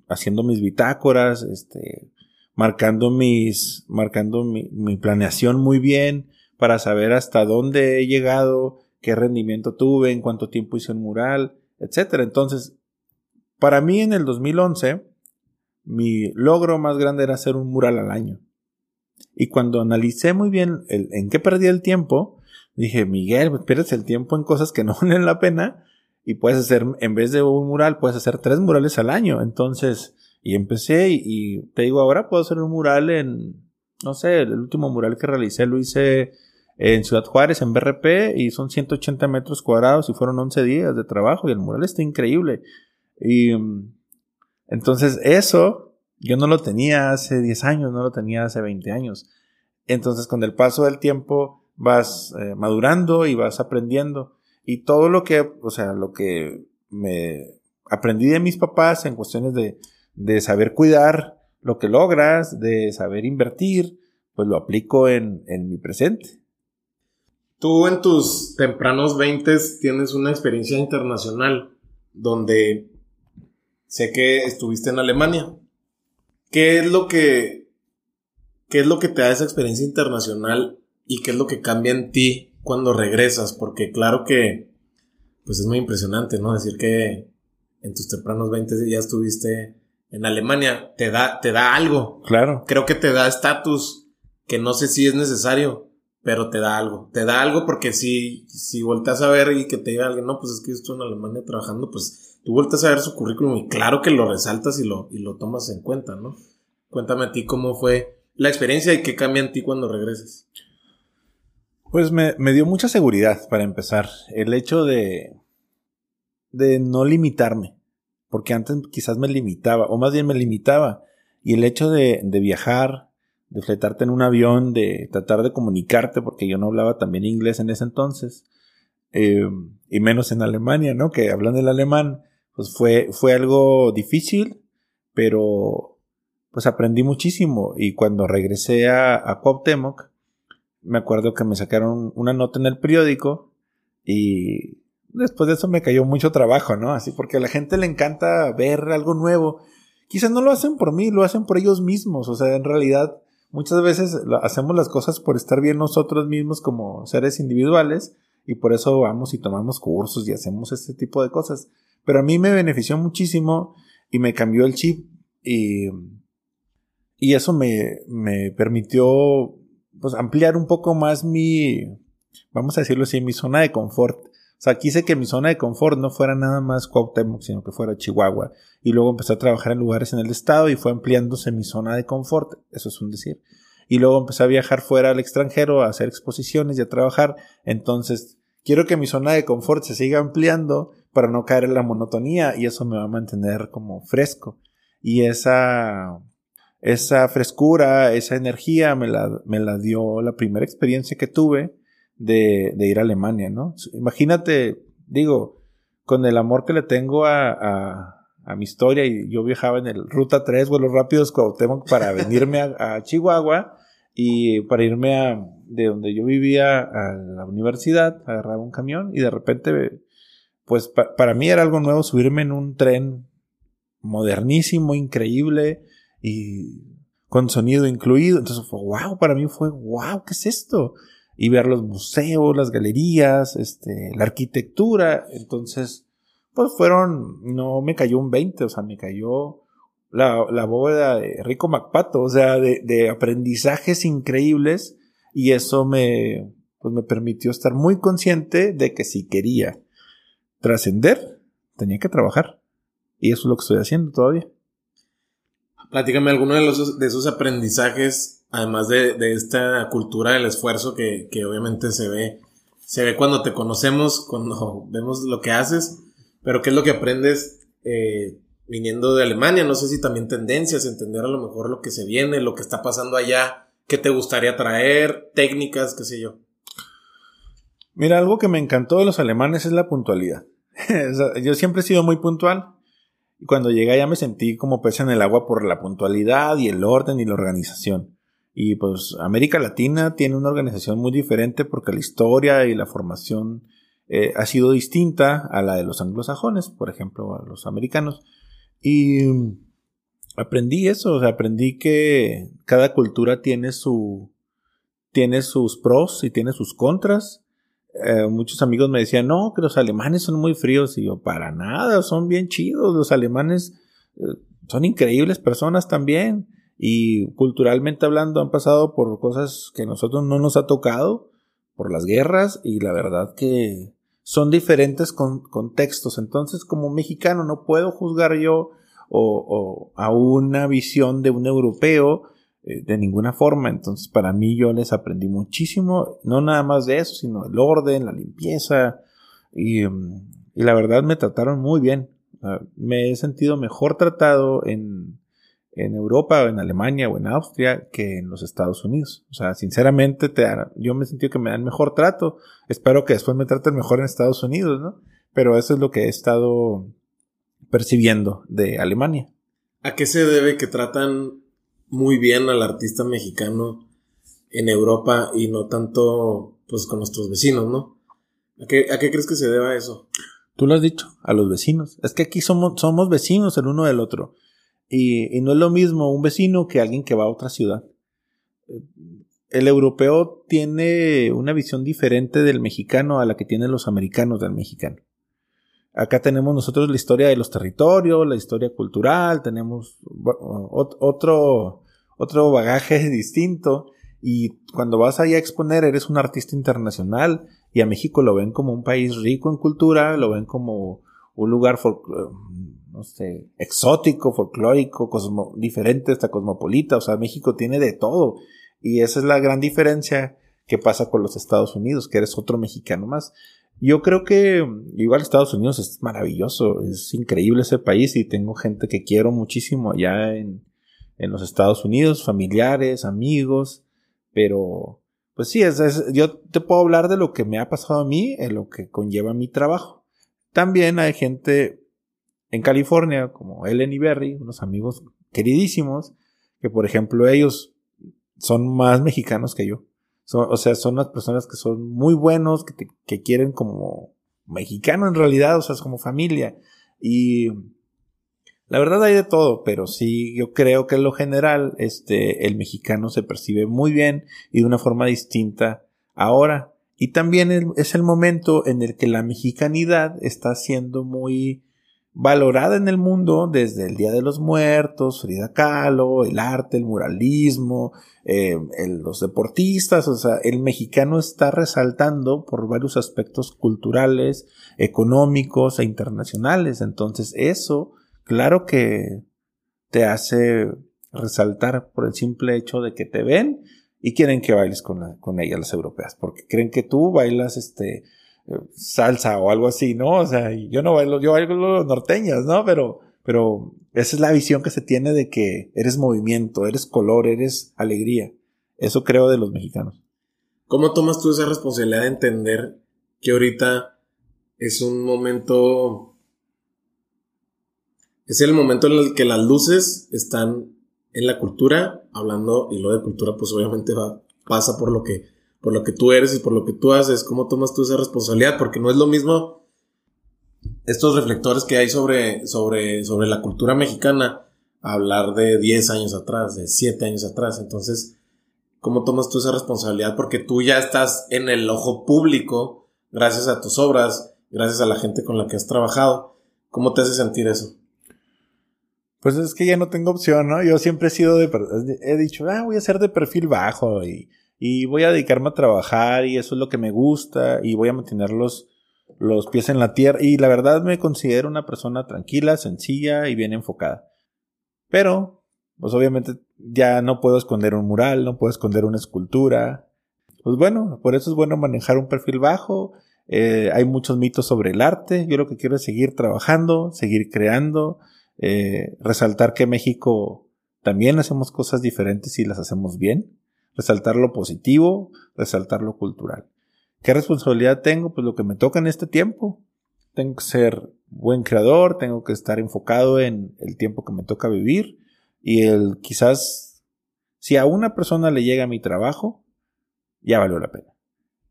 haciendo mis bitácoras, este, marcando mis, marcando mi, mi planeación muy bien para saber hasta dónde he llegado, qué rendimiento tuve, en cuánto tiempo hice un mural, etcétera. Entonces, para mí en el 2011, mi logro más grande era hacer un mural al año. Y cuando analicé muy bien el, en qué perdí el tiempo, dije, Miguel, pues, pierdes el tiempo en cosas que no valen la pena y puedes hacer, en vez de un mural, puedes hacer tres murales al año. Entonces, y empecé y, y te digo, ahora puedo hacer un mural en, no sé, el último mural que realicé lo hice en Ciudad Juárez, en BRP, y son 180 metros cuadrados y fueron 11 días de trabajo y el mural está increíble. Y mm, entonces eso yo no lo tenía hace 10 años, no lo tenía hace 20 años. Entonces con el paso del tiempo vas eh, madurando y vas aprendiendo. Y todo lo que, o sea, lo que me aprendí de mis papás en cuestiones de, de saber cuidar lo que logras, de saber invertir, pues lo aplico en, en mi presente. Tú en tus tempranos 20 tienes una experiencia internacional donde sé que estuviste en Alemania. ¿Qué es lo que qué es lo que te da esa experiencia internacional y qué es lo que cambia en ti cuando regresas? Porque claro que pues es muy impresionante, ¿no? Decir que en tus tempranos 20 ya estuviste en Alemania, te da te da algo. Claro. Creo que te da estatus que no sé si es necesario, pero te da algo. Te da algo porque si, si volteas a ver y que te diga alguien, no, pues es que yo estoy en Alemania trabajando, pues tú volteas a ver su currículum y claro que lo resaltas y lo, y lo tomas en cuenta, ¿no? Cuéntame a ti cómo fue la experiencia y qué cambia en ti cuando regreses. Pues me, me dio mucha seguridad para empezar. El hecho de, de no limitarme. Porque antes quizás me limitaba, o más bien me limitaba. Y el hecho de, de viajar, de fletarte en un avión, de tratar de comunicarte, porque yo no hablaba también inglés en ese entonces, eh, y menos en Alemania, ¿no? Que hablan el alemán, pues fue, fue algo difícil, pero pues aprendí muchísimo. Y cuando regresé a, a Cuauhtémoc, me acuerdo que me sacaron una nota en el periódico y después de eso me cayó mucho trabajo, ¿no? Así porque a la gente le encanta ver algo nuevo. Quizás no lo hacen por mí, lo hacen por ellos mismos. O sea, en realidad Muchas veces hacemos las cosas por estar bien nosotros mismos como seres individuales y por eso vamos y tomamos cursos y hacemos este tipo de cosas. Pero a mí me benefició muchísimo y me cambió el chip y, y eso me, me permitió pues, ampliar un poco más mi, vamos a decirlo así, mi zona de confort. O sea, quise que mi zona de confort no fuera nada más Cuauhtémoc, sino que fuera Chihuahua. Y luego empecé a trabajar en lugares en el estado y fue ampliándose mi zona de confort. Eso es un decir. Y luego empecé a viajar fuera al extranjero, a hacer exposiciones y a trabajar. Entonces, quiero que mi zona de confort se siga ampliando para no caer en la monotonía y eso me va a mantener como fresco. Y esa, esa frescura, esa energía me la, me la dio la primera experiencia que tuve de, ir a Alemania, ¿no? Imagínate, digo, con el amor que le tengo a, a, a, mi historia y yo viajaba en el Ruta 3, vuelos rápidos Cuauhtémoc para venirme a, Chihuahua y para irme a, de donde yo vivía a la universidad, agarraba un camión y de repente, pues para mí era algo nuevo subirme en un tren modernísimo, increíble y con sonido incluido. Entonces fue, wow, para mí fue, wow, ¿qué es esto? y ver los museos, las galerías, este, la arquitectura. Entonces, pues fueron, no me cayó un 20, o sea, me cayó la, bóveda de Rico Macpato, o sea, de, de, aprendizajes increíbles y eso me, pues me permitió estar muy consciente de que si quería trascender, tenía que trabajar. Y eso es lo que estoy haciendo todavía. Platícame alguno de, los, de esos aprendizajes además de, esta cultura del esfuerzo que, obviamente se ve, se ve cuando te conocemos, cuando vemos lo que haces, pero qué es lo que aprendes eh, viniendo de Alemania, no sé si también tendencias, entender a lo mejor lo que se viene, lo que está pasando allá, qué te gustaría traer, técnicas, qué sé yo. Mira, algo que me encantó de los alemanes es la puntualidad. yo siempre he sido muy puntual. Y cuando llegué allá me sentí como pez en el agua por la puntualidad y el orden y la organización. Y pues América Latina tiene una organización muy diferente porque la historia y la formación eh, ha sido distinta a la de los anglosajones, por ejemplo, a los americanos. Y aprendí eso, o sea, aprendí que cada cultura tiene su tiene sus pros y tiene sus contras. Eh, muchos amigos me decían, no, que los alemanes son muy fríos. Y yo, para nada, son bien chidos. Los alemanes eh, son increíbles personas también y culturalmente hablando han pasado por cosas que a nosotros no nos ha tocado, por las guerras y la verdad que son diferentes contextos. Entonces como mexicano no puedo juzgar yo o, a una visión de un europeo eh, de ninguna forma. Entonces para mí yo les aprendí muchísimo, no nada más de eso, sino el orden, la limpieza y, y la verdad me trataron muy bien. me he sentido mejor tratado en en Europa o en Alemania o en Austria que en los Estados Unidos. O sea, sinceramente te yo me sentí que me dan mejor trato. Espero que después me traten mejor en Estados Unidos, ¿no? Pero eso es lo que he estado percibiendo de Alemania. ¿A qué se debe que tratan muy bien al artista mexicano en Europa y no tanto pues con nuestros vecinos, ¿no? ¿A qué, ¿A qué crees que se deba eso? Tú lo has dicho, a los vecinos. Es que aquí somos, somos vecinos el uno del otro. Y, no es lo mismo un vecino que alguien que va a otra ciudad. El europeo tiene una visión diferente del mexicano a la que tienen los americanos del mexicano. Acá tenemos nosotros la historia de los territorios, la historia cultural, tenemos otro, otro bagaje distinto. Y cuando vas ahí a exponer, eres un artista internacional y a México lo ven como un país rico en cultura, lo ven como un lugar exótico, folclórico, diferente, hasta cosmopolita. O sea, México tiene de todo. Y esa es la gran diferencia que pasa con los Estados Unidos, que eres otro mexicano más. Yo creo que igual Estados Unidos es maravilloso, es increíble ese país y tengo gente que quiero muchísimo allá en, en los Estados Unidos, familiares, amigos, pero pues sí, es, yo te puedo hablar de lo que me ha pasado a mí, en lo que conlleva mi trabajo. También hay gente en California, como Ellen y Berry, unos amigos queridísimos, que por ejemplo ellos son más mexicanos que yo. O sea, son las personas que son muy buenos, que, que quieren como mexicano en realidad, o sea, es como familia. Y la verdad hay de todo, pero sí, yo creo que en lo general, este, el mexicano se percibe muy bien y de una forma distinta ahora. Y también es el momento en el que la mexicanidad está siendo muy valorada en el mundo desde el Día de los Muertos, Frida Kahlo, el arte, el muralismo, eh, los deportistas, o sea, el mexicano está resaltando por varios aspectos culturales, económicos e internacionales. Entonces eso, claro que te hace resaltar por el simple hecho de que te ven y quieren que bailes con, con ellas las europeas, porque creen que tú bailas este salsa o algo así, ¿no? O sea, yo no bailo, yo bailo los norteñas, ¿no? Pero, pero esa es la visión que se tiene de que eres movimiento, eres color, eres alegría. Eso creo de los mexicanos. ¿Cómo tomas tú esa responsabilidad de entender que ahorita es un momento... Es el momento en el que las luces están en la cultura, hablando, y lo de cultura pues obviamente va, pasa por lo que por lo que tú eres y por lo que tú haces, cómo tomas tú esa responsabilidad, porque no es lo mismo estos reflectores que hay sobre, sobre, sobre la cultura mexicana, hablar de 10 años atrás, de 7 años atrás, entonces, ¿cómo tomas tú esa responsabilidad? Porque tú ya estás en el ojo público, gracias a tus obras, gracias a la gente con la que has trabajado, ¿cómo te hace sentir eso? Pues es que ya no tengo opción, ¿no? Yo siempre he sido de, he dicho, ah, voy a ser de perfil bajo y y voy a dedicarme a trabajar y eso es lo que me gusta y voy a mantener los, los pies en la tierra y la verdad me considero una persona tranquila, sencilla y bien enfocada. Pero, pues obviamente ya no puedo esconder un mural, no puedo esconder una escultura. Pues bueno, por eso es bueno manejar un perfil bajo. Eh, hay muchos mitos sobre el arte. Yo lo que quiero es seguir trabajando, seguir creando, eh, resaltar que México también hacemos cosas diferentes y las hacemos bien resaltar lo positivo, resaltar lo cultural. ¿Qué responsabilidad tengo? Pues lo que me toca en este tiempo. Tengo que ser buen creador, tengo que estar enfocado en el tiempo que me toca vivir y el quizás si a una persona le llega mi trabajo, ya valió la pena.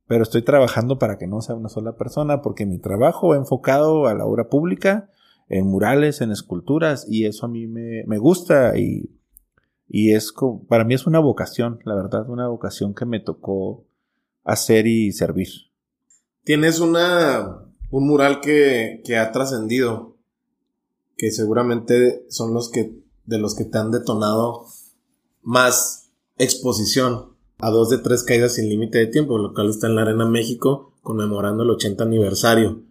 Pero estoy trabajando para que no sea una sola persona porque mi trabajo va enfocado a la obra pública, en murales, en esculturas y eso a mí me, me gusta y y es para mí es una vocación, la verdad, una vocación que me tocó hacer y servir. Tienes una, un mural que, que ha trascendido, que seguramente son los que, de los que te han detonado más exposición a dos de tres caídas sin límite de tiempo, lo cual está en la Arena México conmemorando el 80 aniversario.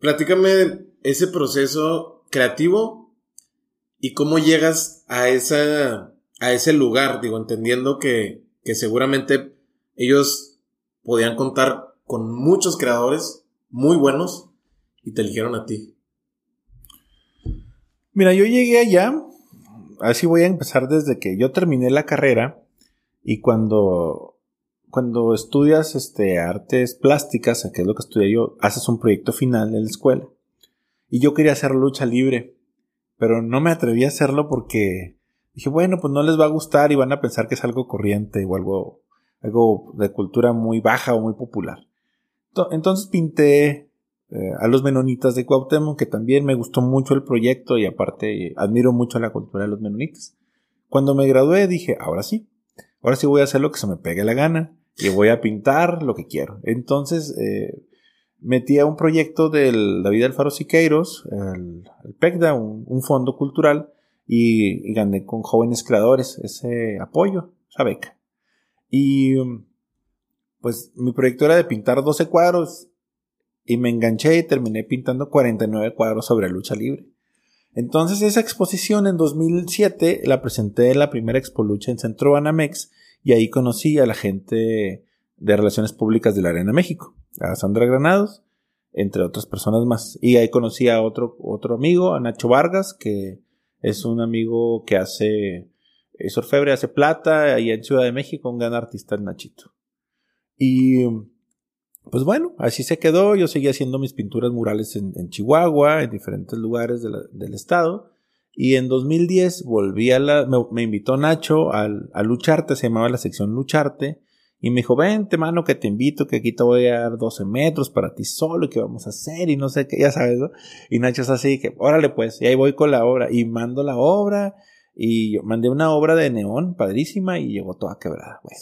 Platícame ese proceso creativo ¿Y cómo llegas a, esa, a ese lugar? Digo, entendiendo que, que seguramente ellos podían contar con muchos creadores muy buenos y te eligieron a ti. Mira, yo llegué allá así voy a empezar desde que yo terminé la carrera y cuando, cuando estudias este, artes plásticas, que es lo que estudié yo, haces un proyecto final en la escuela. Y yo quería hacer lucha libre, pero no me atreví a hacerlo porque dije, bueno, pues no les va a gustar y van a pensar que es algo corriente o algo, algo de cultura muy baja o muy popular. Entonces pinté eh, a los menonitas de Cuauhtémoc, que también me gustó mucho el proyecto y aparte admiro mucho la cultura de los menonitas. Cuando me gradué dije, ahora sí, ahora sí voy a hacer lo que se me pegue la gana y voy a pintar lo que quiero. Entonces eh, metí a un proyecdo del David Alfaro Siqueiros, el, el PECDA, un, fondo cultural, y, gané con jóvenes creadores ese apoyo, esa beca. Y pues mi proyecto era de pintar 12 cuadros y me enganché y terminé pintando 49 cuadros sobre lucha libre. Entonces esa exposición en 2007 la presenté en la primera Expo Lucha en Centro Banamex y ahí conocí a la gente de Relaciones Públicas de la Arena México, a Sandra Granados, entre otras personas más. Y ahí conocí a otro, otro amigo, a Nacho Vargas, que es un amigo que hace es orfebre, hace plata, ahí en Ciudad de México, un gran artista, el Nachito. Y pues bueno, así se quedó. Yo seguí haciendo mis pinturas murales en, Chihuahua, en diferentes lugares del estado. Y en 2010 volví a la. Me, invitó Nacho a Lucharte, se llamaba la sección Lucharte. Y me dijo, vente, mano, que te invito, que aquí te voy a dar 12 metros para ti solo, que vamos a hacer, y no sé qué, ya sabes, ¿no? Y Nacho es así, que, órale pues, y ahí voy con la obra, y mando la obra, y yo mandé una obra de neón padrísima, y llegó toda quebrada, güey.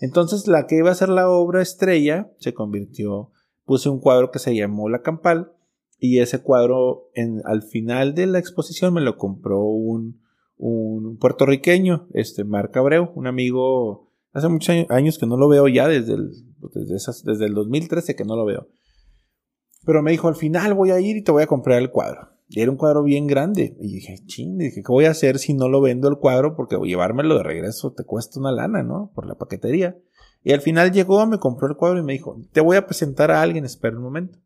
Entonces la que iba a ser la obra estrella se convirtió, puse un cuadro que se llamó La Campal y ese cuadro en, al final de la exposición me lo compró un, un puertorriqueño, este Marc Abreu, un amigo, hace muchos años que no lo veo ya, desde el, desde, el 2013 que no lo veo. Pero me dijo, al final voy a ir y te voy a comprar el cuadro. Y era un cuadro bien grande. Y dije, ching, dije, ¿qué voy a hacer si no lo vendo el cuadro? Porque llevármelo de regreso te cuesta una lana, ¿no? Por la paquetería. Y al final llegó, me compró el cuadro y me dijo, te voy a presentar a alguien, espera un momento.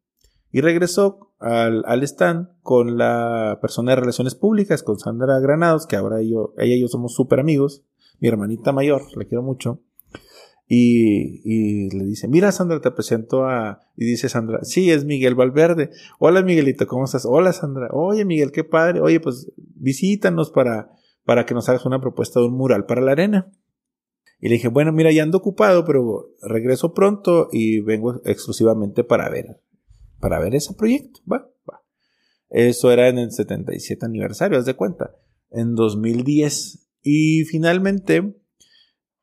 Y regresó al, al stand con la persona de Relaciones Públicas, con Sandra Granados, que ahora yo, ella y yo somos súper amigos. Mi hermanita mayor, le quiero mucho. Y, le dice, mira Sandra, te presento a... Y dice Sandra, sí, es Miguel Valverde. Hola Miguelito, ¿cómo estás? Hola Sandra. Oye Miguel, qué padre. Oye, pues visítanos para, para que nos hagas una propuesta de un mural para la arena. Y le dije, bueno, mira, ya ando ocupado, pero regreso pronto y vengo exclusivamente para ver, para ver ese proyecto. Va, va. Eso era en el 77 aniversario, haz de cuenta. En 2010. Y finalmente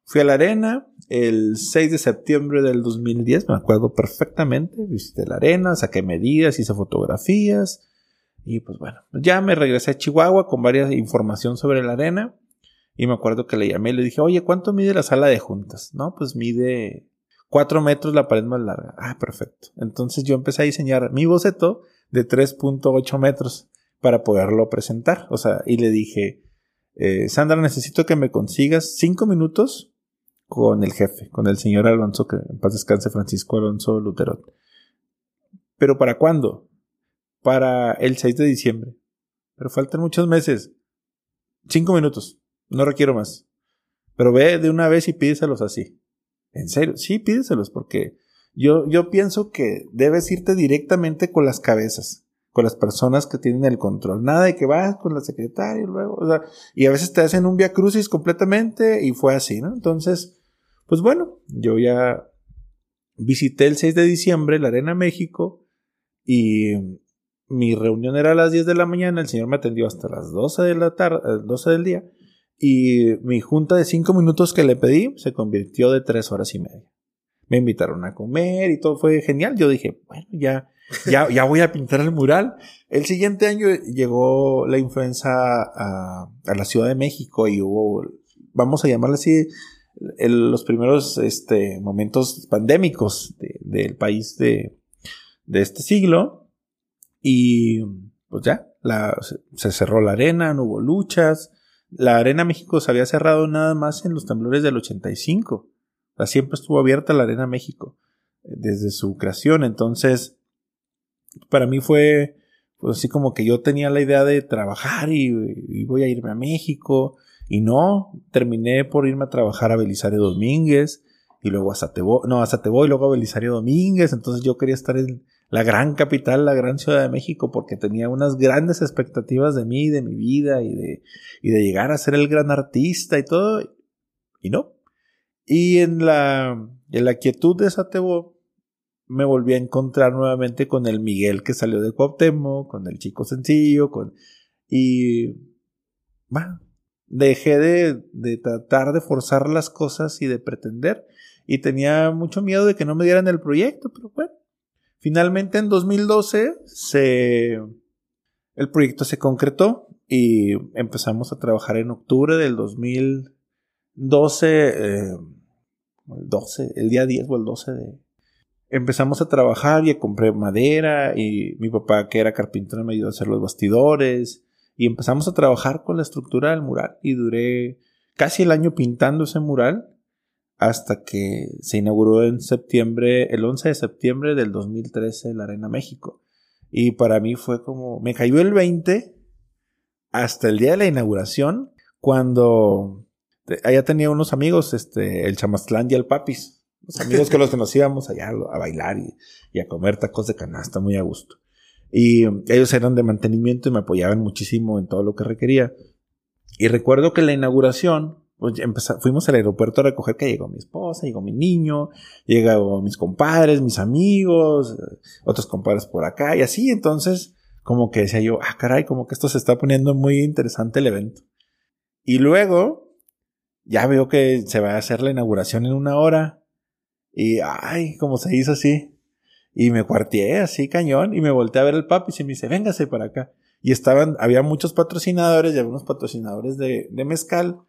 fui a la arena, el 6 de septiembre del 2010, me acuerdo perfectamente, visité la arena, saqué medidas, hice fotografías y pues bueno, ya me regresé a Chihuahua con varias información sobre la arena y me acuerdo que le llamé y le dije, oye, ¿cuánto mide la sala de juntas? No, pues mide 4 metros la pared más larga. Ah, perfecto. Entonces yo empecé a diseñar mi boceto de 3.8 metros para poderlo presentar. O sea, y le dije, eh, Sandra, necesito que me consigas 5 minutos con el jefe, con el señor Alonso, que en paz descanse Francisco Alonso Luterón. ¿Pero para cuándo? Para el 6 de diciembre. Pero faltan muchos meses. Cinco minutos. No requiero más. Pero ve de una vez y pídeselos así. En serio, sí, pídeselos porque yo, yo pienso que debes irte directamente con las cabezas, con las personas que tienen el control. Nada de que vas con la secretaria y luego, o sea, y a veces te hacen un via crucis completamente y fue así, ¿no? Entonces, pues bueno, yo ya visité el 6 de diciembre la Arena México y mi reunión era a las 10 de la mañana, el señor me atendió hasta las 12 de la tarde, 12 eh, del día y mi junta de 5 minutos que le pedí se convirtió de 3 horas y media. Me invitaron a comer y todo fue genial. Yo dije, bueno, ya, ya, ya voy a pintar el mural. El siguiente año llegó la influenza a, la Ciudad de México y hubo, vamos a llamarle así, los primeros este, momentos pandémicos del país de, de, este siglo. Y pues ya, se cerró la arena, no hubo luchas. La arena México se había cerrado nada más en los temblores del 85. O siempre estuvo abierta la arena México eh, desde su creación. Entonces, para mí fue, pues así como que yo tenía la idea de trabajar y, voy a irme a México. Y no, terminé por irme a trabajar a Belisario Domínguez y luego a Satebo, no, a Satebo y luego a Belisario Domínguez. Entonces yo quería estar en la gran capital, la gran Ciudad de México, porque tenía unas grandes expectativas de mí, de mi vida y de, y de llegar a ser el gran artista y todo. Y no. Y en la, en la quietud de Satebo, me volví a encontrar nuevamente con el Miguel que salió de Cuauhtémoc, con el chico sencillo, con... Y... Bueno, dejé de, de tratar de forzar las cosas y de pretender. Y tenía mucho miedo de que no me dieran el proyecto, pero bueno. Finalmente en 2012 se... El proyecto se concretó y empezamos a trabajar en octubre del 2012, eh, el 12, el día 10 o el 12 de, empezamos a trabajar y compré madera y mi papá que era carpintero me ayudó a hacer los bastidores y empezamos a trabajar con la estructura del mural y duré casi el año pintando ese mural hasta que se inauguró en septiembre, el 11 de septiembre del 2013 en la Arena México. Y para mí fue como, me cayó el 20 hasta el día de la inauguración cuando allá tenía unos amigos, este, el Chamastlán y el Papis los amigos que los conocíamos allá a bailar y, a comer tacos de canasta muy a gusto. Y ellos eran de mantenimiento y me apoyaban muchísimo en todo lo que requería. Y recuerdo que la inauguración, pues fuimos al aeropuerto a recoger que llegó mi esposa, llegó mi niño, llegaron mis compadres, mis amigos, otros compadres por acá y así. Entonces, como que decía yo, ah, caray, como que esto se está poniendo muy interesante el evento. Y luego, ya veo que se va a hacer la inauguración en una hora y, ay, como se hizo así. Y me cuarteé así cañón y me volteé a ver el papi y me dice, véngase para acá. Y estaban, había muchos patrocinadores y algunos patrocinadores de, de mezcal.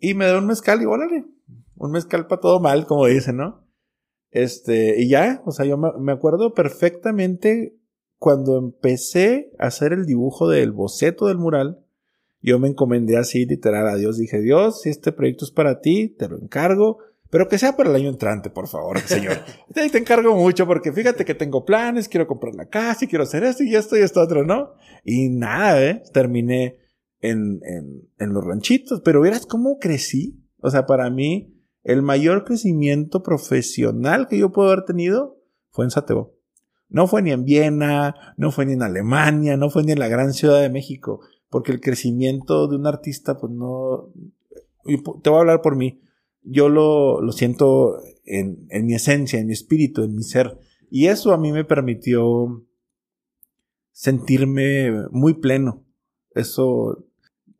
Y me dio un mezcal y órale, un mezcal para todo mal, como dicen, ¿no? Este, y ya, o sea, yo me, me acuerdo perfectamente cuando empecé a hacer el dibujo del boceto del mural, yo me encomendé así literal a Dios. Dije, Dios, si este proyecto es para ti, te lo encargo pero que sea para el año entrante, por favor, señor. Te encargo mucho porque fíjate que tengo planes, quiero comprar la casa y quiero hacer esto y esto y esto otro, ¿no? Y nada, ¿eh? Terminé en, en, en los ranchitos, pero verás cómo crecí. O sea, para mí, el mayor crecimiento profesional que yo puedo haber tenido fue en Satebo. No fue ni en Viena, no fue ni en Alemania, no fue ni en la gran ciudad de México, porque el crecimiento de un artista, pues no... Te voy a hablar por mí yo lo, lo siento en, en, mi esencia, en mi espíritu, en mi ser. Y eso a mí me permitió sentirme muy pleno. Eso,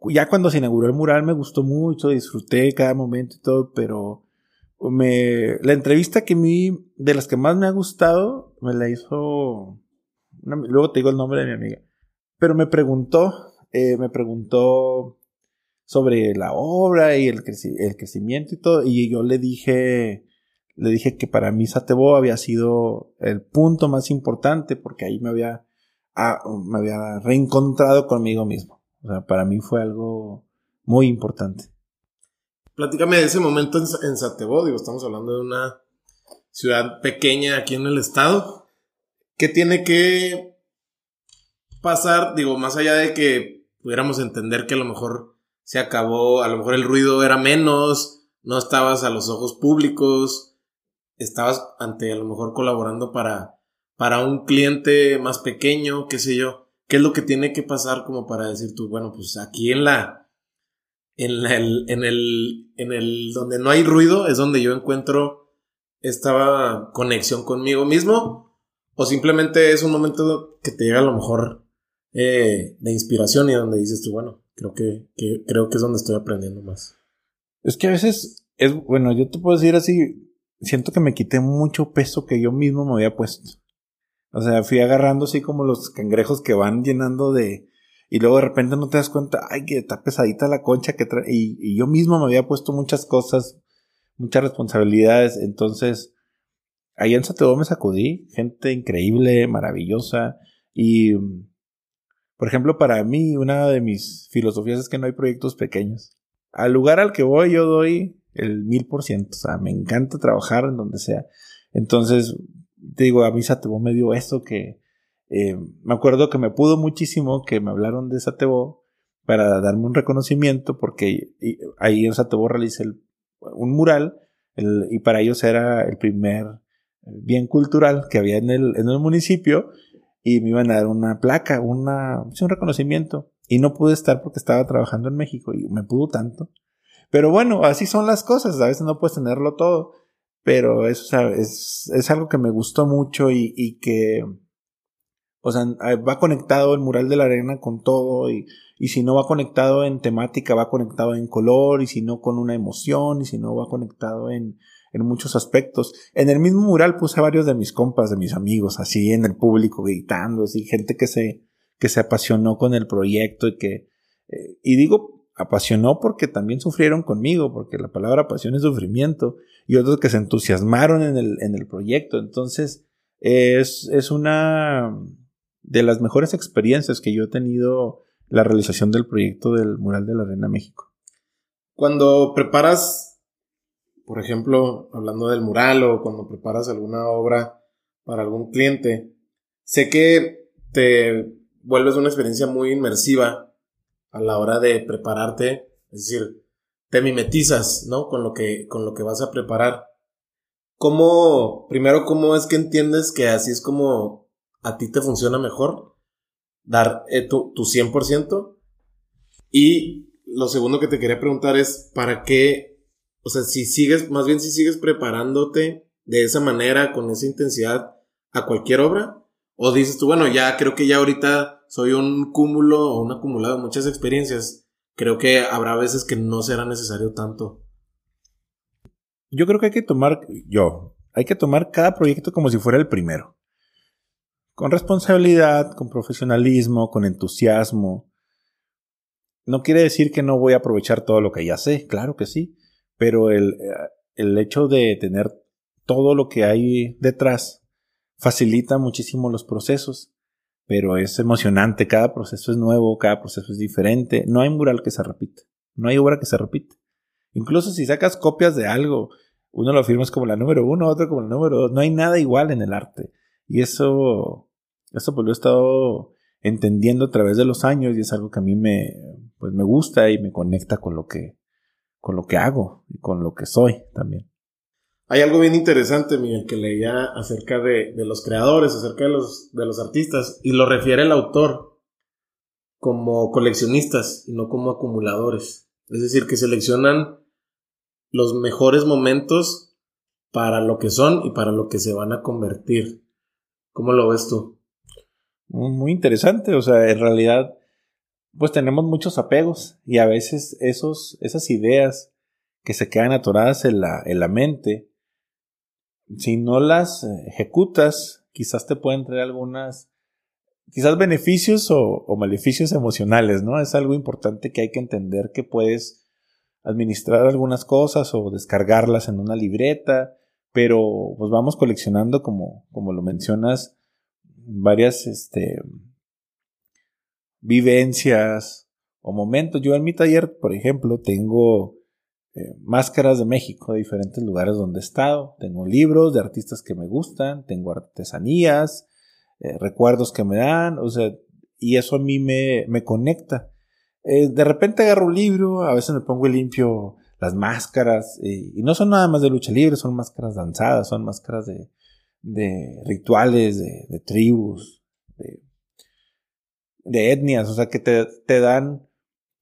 ya cuando se inauguró el mural me gustó mucho, disfruté cada momento y todo, pero me, la entrevista que a mí, de las que más me ha gustado, me la hizo, luego te digo el nombre de mi amiga, pero me preguntó, eh, me preguntó sobre la obra y el, crecimiento y todo. Y yo le dije, le dije que para mí Satebo había sido el punto más importante porque ahí me había, ah, me había reencontrado conmigo mismo. O sea, para mí fue algo muy importante. Platícame de ese momento en, en Satebo, digo, estamos hablando de una ciudad pequeña aquí en el estado. ¿Qué tiene que pasar? Digo, más allá de que pudiéramos entender que a lo mejor se acabó, a lo mejor el ruido era menos, no estabas a los ojos públicos, estabas ante a lo mejor colaborando para, para un cliente más pequeño, qué sé yo. ¿Qué es lo que tiene que pasar como para decir tú, bueno, pues aquí en la, en el, en el, en el, donde no hay ruido es donde yo encuentro esta conexión conmigo mismo, o simplemente es un momento que te llega a lo mejor eh, de inspiración y donde dices tú, bueno, Creo que, creo que es donde estoy aprendiendo más. Es que a veces es, bueno, yo te puedo decir así, siento que me quité mucho peso que yo mismo me había puesto. O sea, fui agarrando así como los cangrejos que van llenando de, y luego de repente no te das cuenta, ay, que está pesadita la concha que trae, y, yo mismo me había puesto muchas cosas, muchas responsabilidades, entonces, ahí en Sateo me sacudí, gente increíble, maravillosa, y por ejemplo, para mí, una de mis filosofías es que no hay proyectos pequeños. Al lugar al que voy, yo doy el mil por ciento. O sea, me encanta trabajar en donde sea. Entonces, te digo, a mí Satebo me dio esto que Eh, me acuerdo que me pudo muchísimo que me hablaron de Satebo para darme un reconocimiento porque ahí en Satebo realicé un mural y para ellos era el primer bien cultural que había el, en el municipio y me iban a dar una placa, una, un reconocimiento. Y no pude estar porque estaba trabajando en México y me pudo tanto. Pero bueno, así son las cosas, a veces no puedes tenerlo todo. Pero eso es, es algo que me gustó mucho y, y que, o sea, va conectado el mural de la arena con todo y, y si no va conectado en temática, va conectado en color y si no con una emoción y si no va conectado en, en muchos aspectos. En el mismo mural puse varios de mis compas, de mis amigos, así en el público gritando, así gente que se, que se apasionó con el proyecto y que, eh, y digo apasionó porque también sufrieron conmigo, porque la palabra pasión es sufrimiento, y otros que se entusiasmaron en el, en el proyecto. Entonces, es, es una de las mejores experiencias que yo he tenido la realización del proyecto del mural de la Arena México. Cuando preparas por ejemplo, hablando del mural o cuando preparas alguna obra para algún cliente, sé que te vuelves una experiencia muy inmersiva a la hora de prepararte, es decir, te mimetizas, ¿no? Con lo que, con lo que vas a preparar. ¿Cómo, primero, cómo es que entiendes que así es como a ti te funciona mejor? Dar eh, tu, tu 100%. Y lo segundo que te quería preguntar es, ¿para qué o sea, si sigues, más bien si sigues preparándote de esa manera, con esa intensidad a cualquier obra, o dices tú, bueno, ya creo que ya ahorita soy un cúmulo o un acumulado de muchas experiencias, creo que habrá veces que no será necesario tanto. Yo creo que hay que tomar, yo, hay que tomar cada proyecto como si fuera el primero. Con responsabilidad, con profesionalismo, con entusiasmo. No quiere decir que no voy a aprovechar todo lo que ya sé, claro que sí pero el, el hecho de tener todo lo que hay detrás facilita muchísimo los procesos, pero es emocionante, cada proceso es nuevo, cada proceso es diferente, no hay mural que se repita, no hay obra que se repita. Incluso si sacas copias de algo, uno lo firmas como la número uno, otro como la número dos, no hay nada igual en el arte. Y eso, eso pues lo he estado entendiendo a través de los años y es algo que a mí me, pues me gusta y me conecta con lo que, con lo que hago y con lo que soy también. Hay algo bien interesante, Miguel, que leía acerca de, los creadores, acerca de los, de los artistas, y lo refiere el autor como coleccionistas y no como acumuladores. Es decir, que seleccionan los mejores momentos para lo que son y para lo que se van a convertir. ¿Cómo lo ves tú? Muy interesante, o sea, en realidad pues tenemos muchos apegos y a veces esos, esas ideas que se quedan atoradas en la, en la mente, si no las ejecutas, quizás te pueden traer algunas, quizás beneficios o, maleficios emocionales, ¿no? Es algo importante que hay que entender que puedes administrar algunas cosas o descargarlas en una libreta, pero pues vamos coleccionando como, como lo mencionas, varias, este, vivencias o momentos. Yo en mi taller, por ejemplo, tengo eh, máscaras de México, de diferentes lugares donde he estado. Tengo libros de artistas que me gustan, tengo artesanías, eh, recuerdos que me dan, o sea, y eso a mí me, me conecta. Eh, de repente agarro un libro, a veces me pongo y limpio las máscaras, y no son nada más de lucha libre, son máscaras danzadas, son máscaras de, de rituales, de, de tribus, de de etnias, o sea, que te, te dan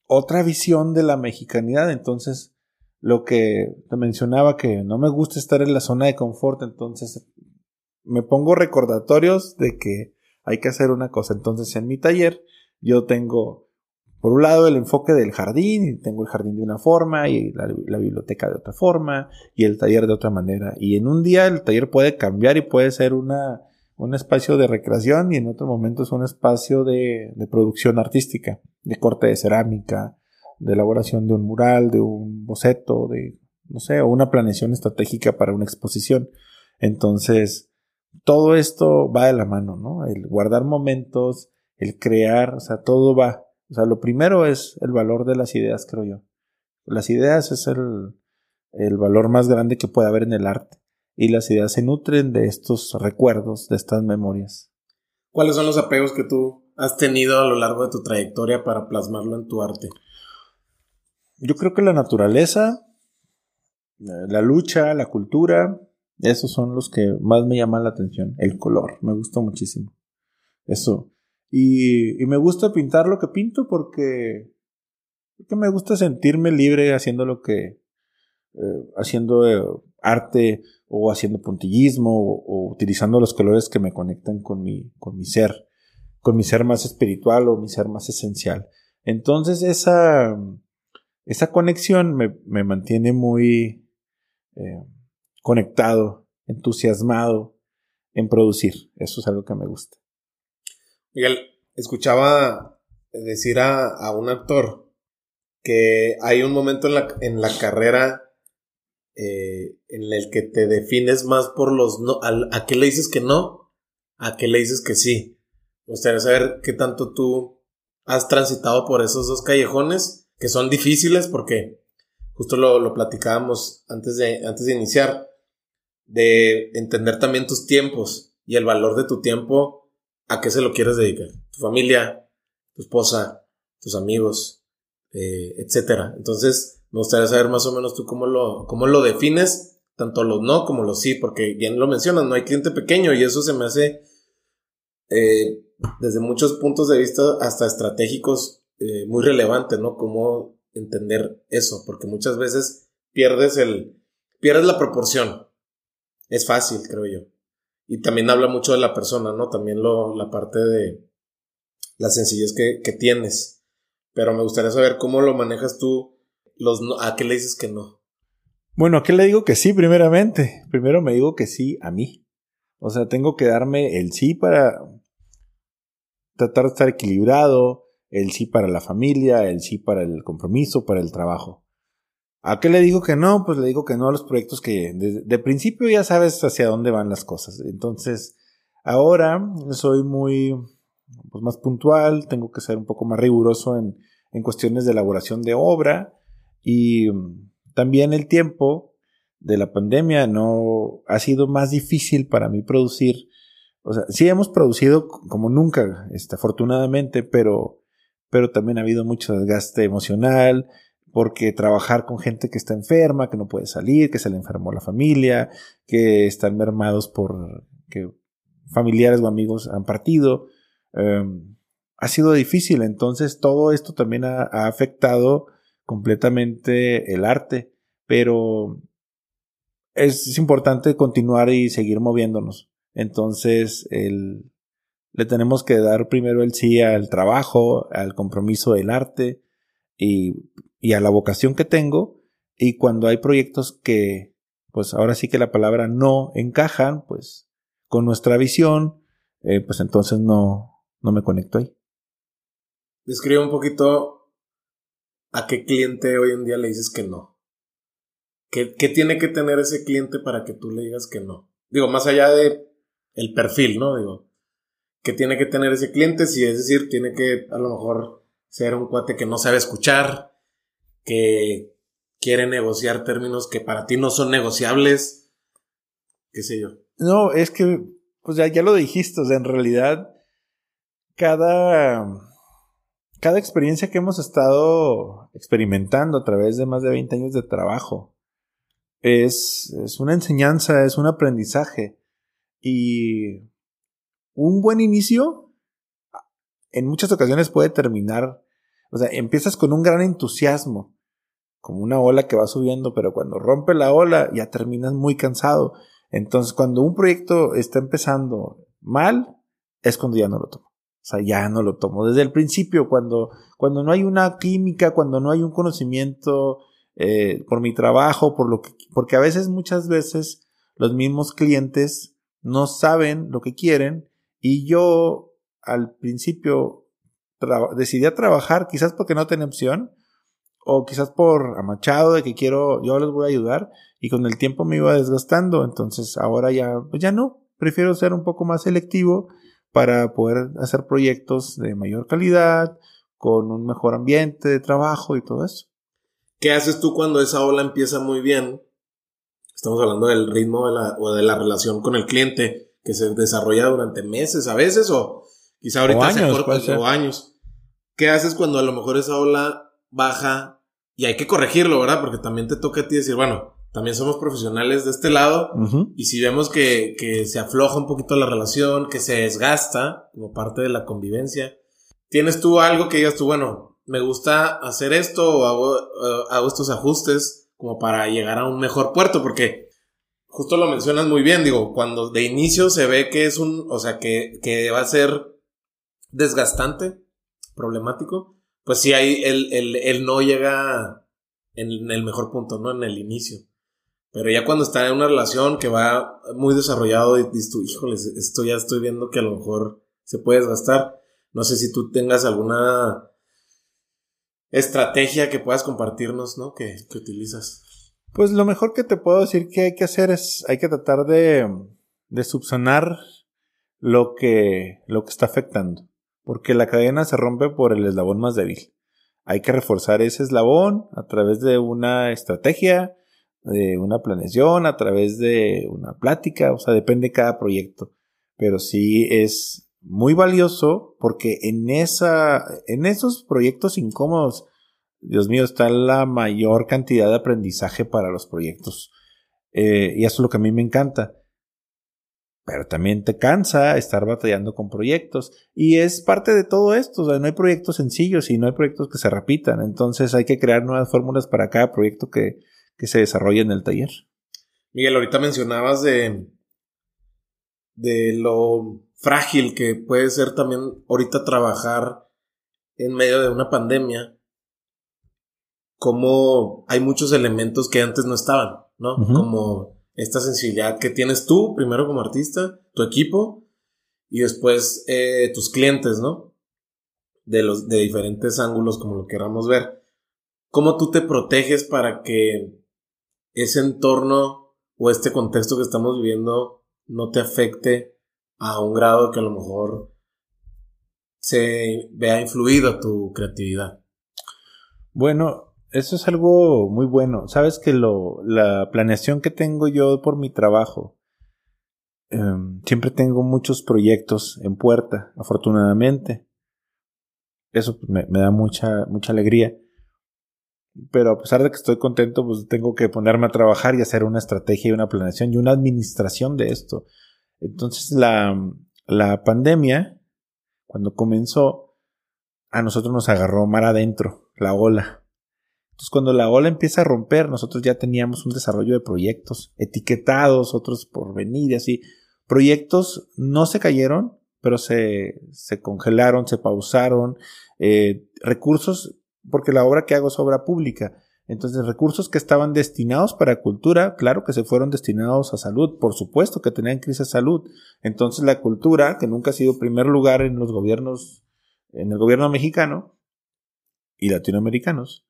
otra visión de la mexicanidad. Entonces, lo que te mencionaba, que no me gusta estar en la zona de confort, entonces me pongo recordatorios de que hay que hacer una cosa. Entonces, en mi taller, yo tengo, por un lado, el enfoque del jardín, y tengo el jardín de una forma, y la, la biblioteca de otra forma, y el taller de otra manera. Y en un día el taller puede cambiar y puede ser una un espacio de recreación y en otro momento es un espacio de, producción artística, de corte de cerámica, de elaboración de un mural, de un boceto, de, no sé, o una planeación estratégica para una exposición. Entonces, todo esto va de la mano, ¿no? El guardar momentos, el crear, o sea, todo va. O sea, lo primero es el valor de las ideas, creo yo. Las ideas es el, el valor más grande que puede haber en el arte y las ideas se nutren de estos recuerdos, de estas memorias. ¿Cuáles son los apegos que tú has tenido a lo largo de tu trayectoria para plasmarlo en tu arte? Yo creo que la naturaleza, la lucha, la cultura, esos son los que más me llaman la atención. El color, me gusta muchísimo. Eso. Y, me gusta pintar lo que pinto porque, porque me gusta sentirme libre haciendo lo que, eh, haciendo eh, arte o haciendo puntillismo o, utilizando los colores que me conectan con mi, con mi ser, con mi ser más espiritual o mi ser más esencial. Entonces esa, esa conexión me, mantiene muy eh, conectado, entusiasmado en producir. Eso es algo que me gusta. Miguel, escuchaba decir a, un actor que hay un momento en la, en la carrera eh, en el que te defines más por los no, a, qué le dices que no, a qué le dices que sí. Me gustaría saber qué tanto tú has transitado por esos dos callejones que son difíciles porque justo lo, lo platicábamos antes de, antes de iniciar, de entender también tus tiempos y el valor de tu tiempo, a qué se lo quieres dedicar. Tu familia, tu esposa, tus amigos, eh, etcétera. Entonces, me gustaría saber más o menos tú cómo lo, cómo lo defines, tanto los no como los sí, porque bien lo mencionas, no hay cliente pequeño y eso se me hace eh, desde muchos puntos de vista hasta estratégicos eh, muy relevante, ¿no? Cómo entender eso, porque muchas veces pierdes el, pierdes la proporción. Es fácil, creo yo. Y también habla mucho de la persona, ¿no? También lo, la parte de la sencillez que, que tienes. Pero me gustaría saber cómo lo manejas tú ¿a qué le dices que no? Bueno, ¿a qué le digo que sí primeramente? Primero me digo que sí a mí. O sea, tengo que darme el sí para tratar de estar equilibrado, el sí para la familia, el sí para el compromiso, para el trabajo. ¿A qué le digo que no? Pues le digo que no a los proyectos que de, principio ya sabes hacia dónde van las cosas. Entonces, ahora soy muy pues, más puntual, tengo que ser un poco más riguroso en, en cuestiones de elaboración de obra y mm, también el tiempo de la pandemia no ha sido más difícil para mí producir. O sea, sí hemos producido como nunca, este, afortunadamente, pero, pero también ha habido mucho desgaste emocional, porque trabajar con gente que está enferma, que no puede salir, que se le enfermó la familia, que están mermados por que familiares o amigos han partido, em, ha sido difícil. Entonces todo esto también ha afectado completamente el arte, pero es, importante continuar y seguir moviéndonos. Entonces, el, le tenemos que dar primero el sí al trabajo, al compromiso del arte y, y a la vocación que tengo. Y cuando hay proyectos que, pues ahora sí que la palabra no encajan, pues con nuestra visión, eh, pues entonces no, no me conecto ahí. Describe un poquito ¿a qué cliente hoy en día le dices que no? ¿Qué, tiene que tener ese cliente para que tú le digas que no? Digo, más allá de el perfil, ¿no? Digo, ¿qué tiene que tener ese cliente? Si es decir, tiene que a lo mejor ser un cuate que no sabe escuchar, que quiere negociar términos que para ti no son negociables, qué sé yo. No, es que, pues ya, ya lo dijiste, o sea, en realidad, cada cada experiencia que hemos estado experimentando a través de más de 20 años de trabajo es, es una enseñanza, es un aprendizaje. Y un buen inicio en muchas ocasiones puede terminar, o sea, empiezas con un gran entusiasmo, como una ola que va subiendo, pero cuando rompe la ola ya terminas muy cansado. Entonces, cuando un proyecto está empezando mal, es cuando ya no lo tomo. Sea, ya no lo tomo. Desde el principio, cuando, cuando no hay una química, cuando no hay un conocimiento eh, por mi trabajo, por lo que, porque a veces, muchas veces, los mismos clientes no saben lo que quieren y yo al principio decidí a trabajar, quizás porque no tenía opción, o quizás por amachado de que quiero, yo les voy a ayudar, y con el tiempo me iba desgastando, entonces ahora ya, pues ya no, prefiero ser un poco más selectivo para poder hacer proyectos de mayor calidad, con un mejor ambiente de trabajo y todo eso. ¿Qué haces tú cuando esa ola empieza muy bien? Estamos hablando del ritmo de la, o de la relación con el cliente, que se desarrolla durante meses a veces o quizá ahorita años, se corta o años. ¿Qué haces cuando a lo mejor esa ola baja y hay que corregirlo, ¿verdad? Porque también te toca a ti decir, bueno, también somos profesionales de este lado y si vemos que, que se afloja un poquito la relación, que se desgasta como parte de la convivencia, ¿tienes tú algo que digas tú, bueno, me gusta hacer esto o hago, eh, hago estos ajustes como para llegar a un mejor puerto? Porque justo lo mencionas muy bien, digo, cuando de inicio se ve que es un, o sea, que, que va a ser desgastante, problemático, pues sí, ahí el, el, el no llega en el mejor punto, ¿no? En el inicio. Pero ya cuando está en una relación que va muy desarrollado y dices tú, híjoles, esto ya estoy viendo que a lo mejor se puede desgastar. No sé si tú tengas alguna estrategia que puedas compartirnos, ¿no? Que, que utilizas. Pues lo mejor que te puedo decir que hay que hacer es, hay que tratar de, de subsanar lo que, lo que está afectando. Porque la cadena se rompe por el eslabón más débil. Hay que reforzar ese eslabón a través de una estrategia, de una planeación, a través de una plática, o sea, depende de cada proyecto. Pero sí es muy valioso porque en esa, en esos proyectos incómodos, Dios mío, está la mayor cantidad de aprendizaje para los proyectos. Eh, y eso es lo que a mí me encanta. Pero también te cansa estar batallando con proyectos. Y es parte de todo esto. O sea, no hay proyectos sencillos y no hay proyectos que se repitan. Entonces hay que crear nuevas fórmulas para cada proyecto que, que se desarrolla en el taller. Miguel, ahorita mencionabas de, de lo frágil que puede ser también ahorita trabajar en medio de una pandemia, como hay muchos elementos que antes no estaban, ¿no? Como esta sensibilidad que tienes tú, primero como artista, tu equipo, y después eh, tus clientes, ¿no? De, los, de diferentes ángulos, como lo queramos ver. ¿Cómo tú te proteges para que ese entorno o este contexto que estamos viviendo no te afecte a un grado que a lo mejor se vea influido tu creatividad. Bueno, eso es algo muy bueno. Sabes que lo, la planeación que tengo yo por mi trabajo, em, siempre tengo muchos proyectos en puerta, afortunadamente. Eso me, me da mucha, mucha alegría pero a pesar de que estoy contento, pues tengo que ponerme a trabajar y hacer una estrategia y una planeación y una administración de esto. Entonces la, la pandemia, cuando comenzó, a nosotros nos agarró mar adentro, la ola. Entonces cuando la ola empieza a romper, nosotros ya teníamos un desarrollo de proyectos etiquetados, otros por venir, así. Proyectos no se cayeron, pero se, se congelaron, se pausaron. Eh, recursos porque la obra que hago es obra pública. Entonces, recursos que estaban destinados para cultura, claro que se fueron destinados a salud, por supuesto que tenían crisis de salud. Entonces, la cultura, que nunca ha sido primer lugar en los gobiernos, en el gobierno mexicano y latinoamericanos,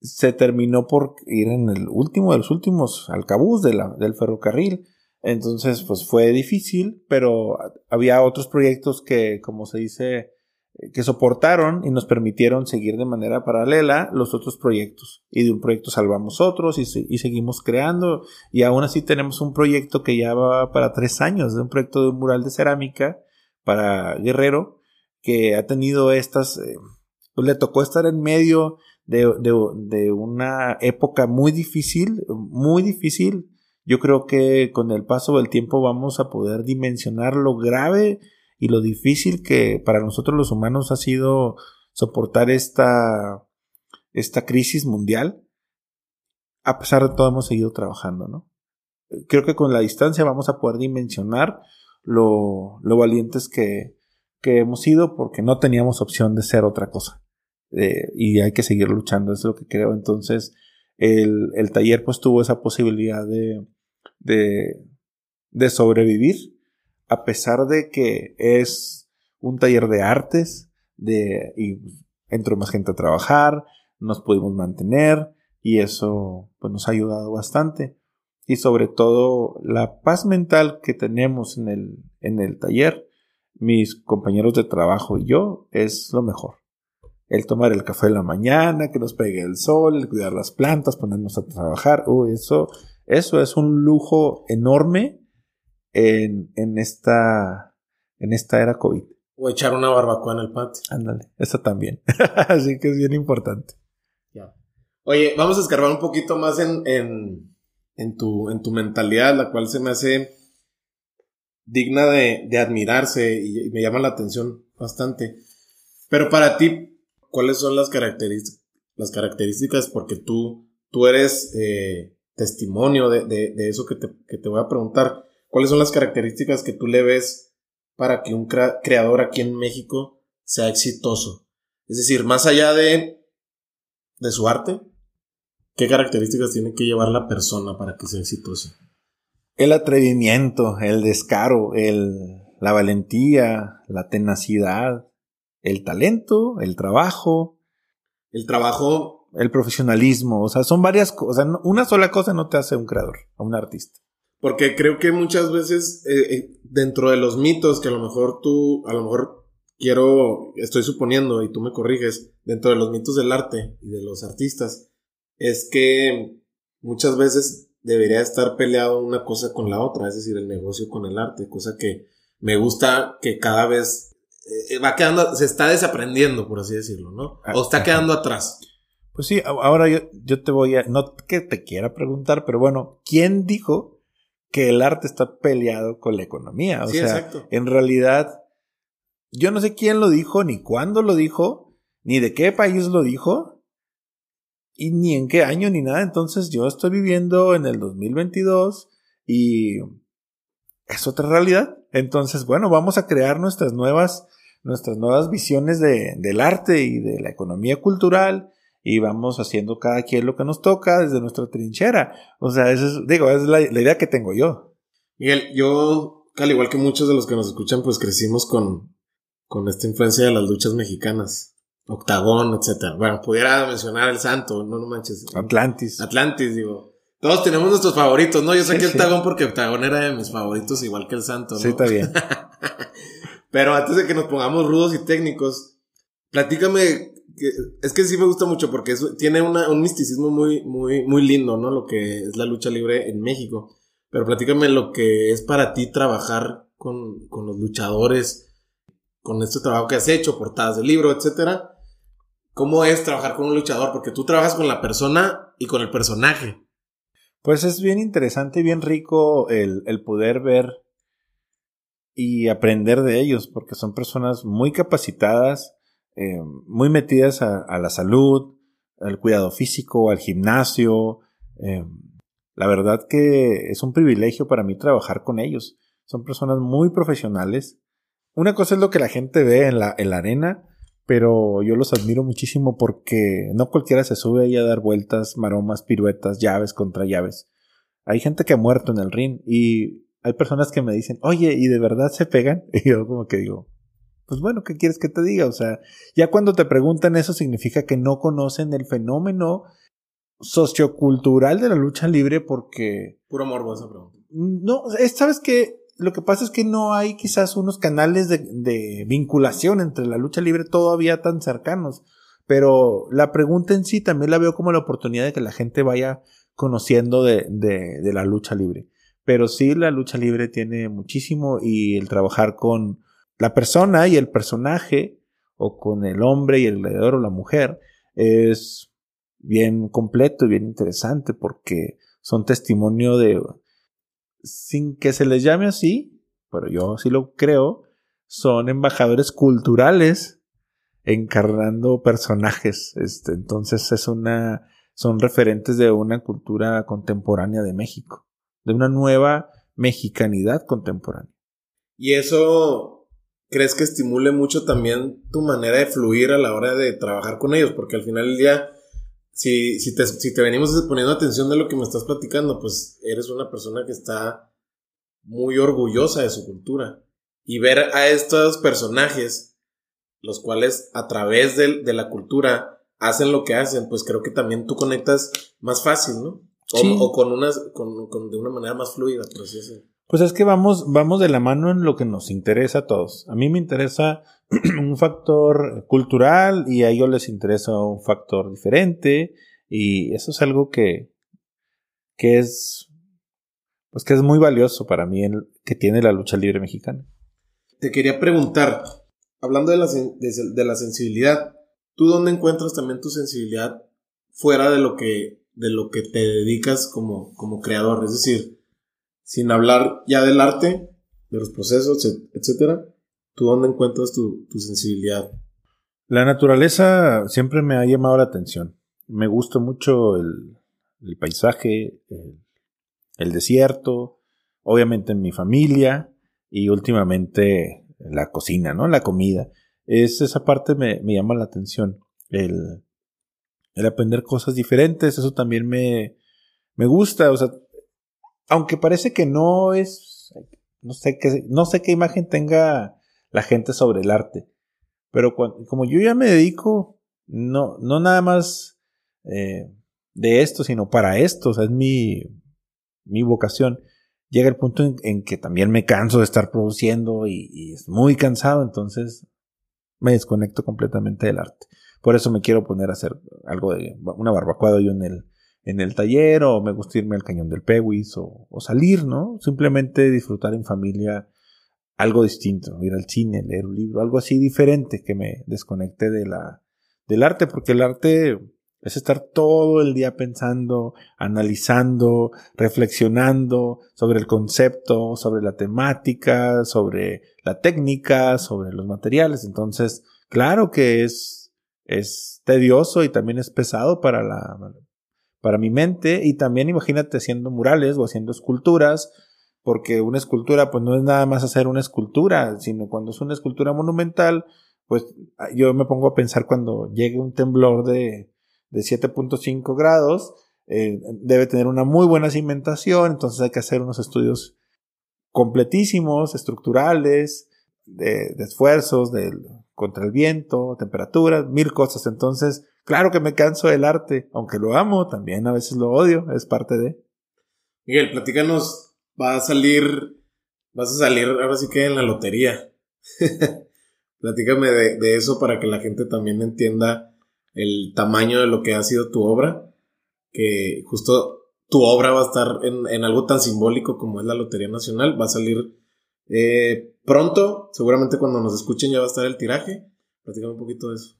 se terminó por ir en el último de los últimos alcabuz de del ferrocarril. Entonces, pues fue difícil, pero había otros proyectos que, como se dice, que soportaron y nos permitieron seguir de manera paralela los otros proyectos. Y de un proyecto salvamos otros y, seguimos creando. Y aún así tenemos un proyecto que ya va para tres años, de un proyecto de un mural de cerámica para Guerrero, que ha tenido estas... Eh, pues le tocó estar en medio de, de una época muy difícil, muy difícil. Yo creo que con el paso del tiempo vamos a poder dimensionar lo grave y lo difícil que para nosotros los humanos ha sido soportar esta, esta crisis mundial, a pesar de todo hemos seguido trabajando, ¿no? Creo que con la distancia vamos a poder dimensionar lo, lo valientes que, que hemos sido porque no teníamos opción de ser otra cosa. Eh, y hay que seguir luchando, es lo que creo. Entonces, el, el taller pues tuvo esa posibilidad de, de, de sobrevivir a pesar de que es un taller de artes, de, y entró más gente a trabajar, nos pudimos mantener y eso pues, nos ha ayudado bastante. Y sobre todo la paz mental que tenemos en el, en el taller, mis compañeros de trabajo y yo, es lo mejor. El tomar el café en la mañana, que nos pegue el sol, el cuidar las plantas, ponernos a trabajar, eso, eso es un lujo enorme en, en, esta, en esta era COVID. O echar una barbacoa en el patio. Ándale, eso también. Así que es bien importante. Ya. Oye, vamos a escarbar un poquito más en, en, en, tu, en tu mentalidad, la cual se me hace digna de, de admirarse y, me llama la atención bastante. Pero para ti, ¿cuáles son las características? Las características porque tú, tú eres eh, testimonio de, de, de eso que te, que te voy a preguntar. ¿Cuáles son las características que tú le ves para que un creador aquí en México sea exitoso? Es decir, más allá de, de su arte, ¿qué características tiene que llevar la persona para que sea exitoso? El atrevimiento, el descaro, el, la valentía, la tenacidad, el talento, el trabajo. El trabajo. El profesionalismo. O sea, son varias cosas. Una sola cosa no te hace un creador, un artista. Porque creo que muchas veces eh, eh, dentro de los mitos que a lo mejor tú, a lo mejor quiero, estoy suponiendo y tú me corriges, dentro de los mitos del arte y de los artistas, es que muchas veces debería estar peleado una cosa con la otra, es decir, el negocio con el arte, cosa que me gusta que cada vez eh, va quedando, se está desaprendiendo, por así decirlo, ¿no? O está quedando atrás. Pues sí, ahora yo, yo te voy a, no que te quiera preguntar, pero bueno, ¿quién dijo que el arte está peleado con la economía. O sea, en realidad, yo no sé quién lo dijo, ni cuándo lo dijo, ni de qué país lo dijo, y ni en qué año, ni nada. Entonces yo estoy viviendo en el 2022 y es otra realidad. Entonces, bueno, vamos a crear nuestras nuevas, nuestras nuevas visiones de, del arte y de la economía cultural y vamos haciendo cada quien lo que nos toca desde nuestra trinchera. O sea, eso es, digo, es la, idea que tengo yo. Miguel, yo, al igual que muchos de los que nos escuchan, pues crecimos con, con esta influencia de las luchas mexicanas. Octagón, etcétera. Bueno, pudiera mencionar el santo, no, no manches. Atlantis. Atlantis, digo. Todos tenemos nuestros favoritos, ¿no? Yo sé que Octagón porque Octagón era de mis favoritos, igual que el santo, ¿no? Sí, está bien. Pero antes de que nos pongamos rudos y técnicos, platícame es que sí me gusta mucho porque tiene un misticismo muy, muy, muy lindo, ¿no? Lo que es la lucha libre en México. Pero platícame lo que es para ti trabajar con, los luchadores, con este trabajo que has hecho, portadas de libro, etcétera. ¿Cómo es trabajar con un luchador? Porque tú trabajas con la persona y con el personaje. Pues es bien interesante y bien rico el, el poder ver y aprender de ellos, porque son personas muy capacitadas, eh, muy metidas a, la salud, al cuidado físico, al gimnasio. Eh, la verdad que es un privilegio para mí trabajar con ellos. Son personas muy profesionales. Una cosa es lo que la gente ve en la, en la arena, pero yo los admiro muchísimo porque no cualquiera se sube ahí a dar vueltas, maromas, piruetas, llaves contra llaves. Hay gente que ha muerto en el ring y hay personas que me dicen, oye, ¿y de verdad se pegan? Y yo como que digo, pues bueno, ¿qué quieres que te diga? O sea, ya cuando te preguntan eso significa que no conocen el fenómeno sociocultural de la lucha libre porque... Puro morbo esa pregunta. No, sabes que lo que pasa es que no hay quizás unos canales de, vinculación entre la lucha libre todavía tan cercanos. Pero la pregunta en sí también la veo como la oportunidad de que la gente vaya conociendo de, de la lucha libre. Pero sí, la lucha libre tiene muchísimo y el trabajar con la persona y el personaje, o con el hombre y el gladiador o la mujer, es bien completo y bien interesante porque son testimonio de, sin que se les llame así, pero yo sí lo creo, son embajadores culturales encarnando personajes. Este, entonces es una, son referentes de una cultura contemporánea de México, de una nueva mexicanidad contemporánea. Y eso crees que estimule mucho también tu manera de fluir a la hora de trabajar con ellos, porque al final del día, si, si, te, si te venimos poniendo atención de lo que me estás platicando, pues eres una persona que está muy orgullosa de su cultura. Y ver a estos personajes, los cuales a través de, de la cultura hacen lo que hacen, pues creo que también tú conectas más fácil, ¿no? O, con, unas, con, con, de una manera más fluida, por así decirlo. Pues es que vamos, vamos de la mano en lo que nos interesa a todos. A mí me interesa un factor cultural y a ellos les interesa un factor diferente y eso es algo que, que es pues que es muy valioso para mí que tiene la lucha libre mexicana. Te quería preguntar, hablando de la, de, la sensibilidad, ¿tú dónde encuentras también tu sensibilidad fuera de lo que, de lo que te dedicas como, como creador? Es decir, sin hablar ya del arte, de los procesos, etcétera, ¿tú dónde encuentras tu, tu sensibilidad? La naturaleza siempre me ha llamado la atención. Me gusta mucho el, paisaje, el, desierto, obviamente en mi familia y últimamente la cocina, ¿no? La comida. Es, esa parte me, me llama la atención. El, el, aprender cosas diferentes, eso también me, me gusta. O sea, aunque parece que no es, no sé qué, no sé qué imagen tenga la gente sobre el arte. Pero como yo ya me dedico, no, no nada más eh, de esto, sino para esto. O sea, es mi, mi vocación. Llega el punto en, que también me canso de estar produciendo y, es muy cansado, entonces me desconecto completamente del arte. Por eso me quiero poner a hacer algo de una barbacoa yo en el, en el taller, o me gusta irme al cañón del Pewis, o, o salir, ¿no? Simplemente disfrutar en familia algo distinto, ir al cine, leer un libro, algo así diferente que me desconecte de la, del arte, porque el arte es estar todo el día pensando, analizando, reflexionando sobre el concepto, sobre la temática, sobre la técnica, sobre los materiales. Entonces, claro que es, es tedioso y también es pesado para la, para mi mente. Y también imagínate haciendo murales o haciendo esculturas, porque una escultura pues no es nada más hacer una escultura, sino cuando es una escultura monumental, pues yo me pongo a pensar cuando llegue un temblor de, de 7.5 grados, eh, debe tener una muy buena cimentación, entonces hay que hacer unos estudios completísimos, estructurales, de, esfuerzos, contra el viento, temperaturas, mil cosas. Entonces, claro que me canso del arte, aunque lo amo, también a veces lo odio, es parte de. Miguel, platícanos, va a salir, vas a salir ahora sí que en la lotería. Platícame de, eso para que la gente también entienda el tamaño de lo que ha sido tu obra, que justo tu obra va a estar en, algo tan simbólico como es la Lotería Nacional, va a salir eh, pronto, seguramente cuando nos escuchen ya va a estar el tiraje. Platícame un poquito de eso.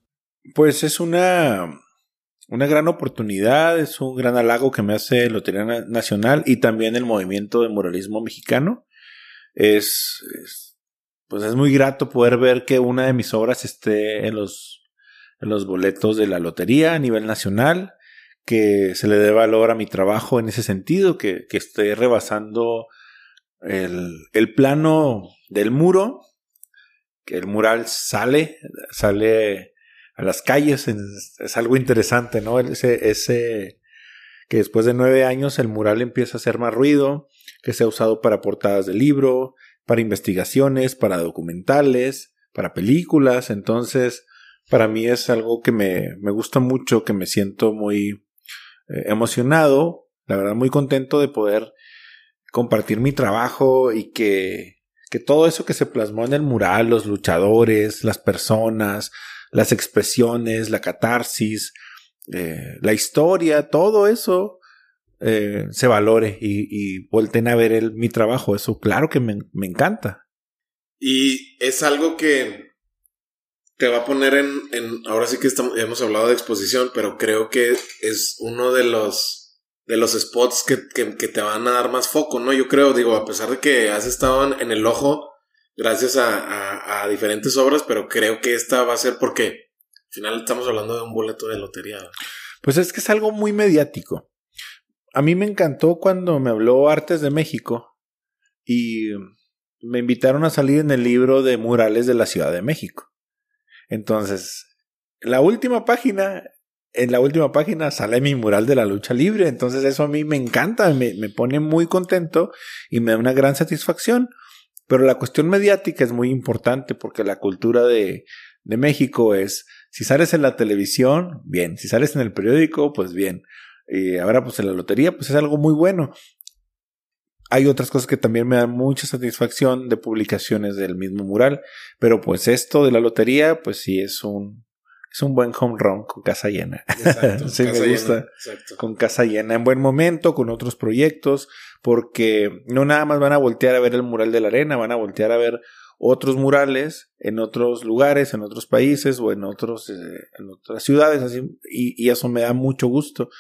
Pues es una, una gran oportunidad, es un gran halago que me hace Lotería Nacional y también el movimiento de muralismo mexicano. Es, es, pues es muy grato poder ver que una de mis obras esté en los los boletos de la lotería a nivel nacional, que se le dé valor a mi trabajo en ese sentido, que, que esté rebasando el, el, plano del muro, que el mural sale, sale a las calles, es, algo interesante, ¿no? Ese, ese, que después de nueve años el mural empieza a hacer más ruido, que se ha usado para portadas de libro, para investigaciones, para documentales, para películas, entonces para mí es algo que me, me gusta mucho, que me siento muy eh, emocionado, la verdad muy contento de poder compartir mi trabajo y que, que todo eso que se plasmó en el mural, los luchadores, las personas, las expresiones, la catarsis, eh, la historia, todo eso eh, se valore y, y a ver el, mi trabajo. Eso claro que me, me encanta. Y es algo que te va a poner en, en ahora sí que estamos, hemos hablado de exposición, pero creo que es uno de los, de los spots que, que, te van a dar más foco, ¿no? Yo creo, digo, a pesar de que has estado en, el ojo gracias a, a, diferentes obras, pero creo que esta va a ser porque al final estamos hablando de un boleto de lotería. Pues es que es algo muy mediático. A mí me encantó cuando me habló Artes de México y me invitaron a salir en el libro de murales de la Ciudad de México. Entonces, la última página, en la última página sale mi mural de la lucha libre. Entonces, eso a mí me encanta, me, me pone muy contento y me da una gran satisfacción. Pero la cuestión mediática es muy importante porque la cultura de, de México es, si sales en la televisión, bien, si sales en el periódico, pues bien. Y ahora pues en la lotería, pues es algo muy bueno. Hay otras cosas que también me dan mucha satisfacción de publicaciones del mismo mural, pero pues esto de la lotería, pues sí es un es un buen home run con casa llena. Exacto, sí, me gusta. Con casa llena en buen momento, con otros proyectos, porque no nada más van a voltear a ver el mural de la arena, van a voltear a ver otros murales en otros lugares, en otros países o en otros eh, en otras ciudades así y, eso me da mucho gusto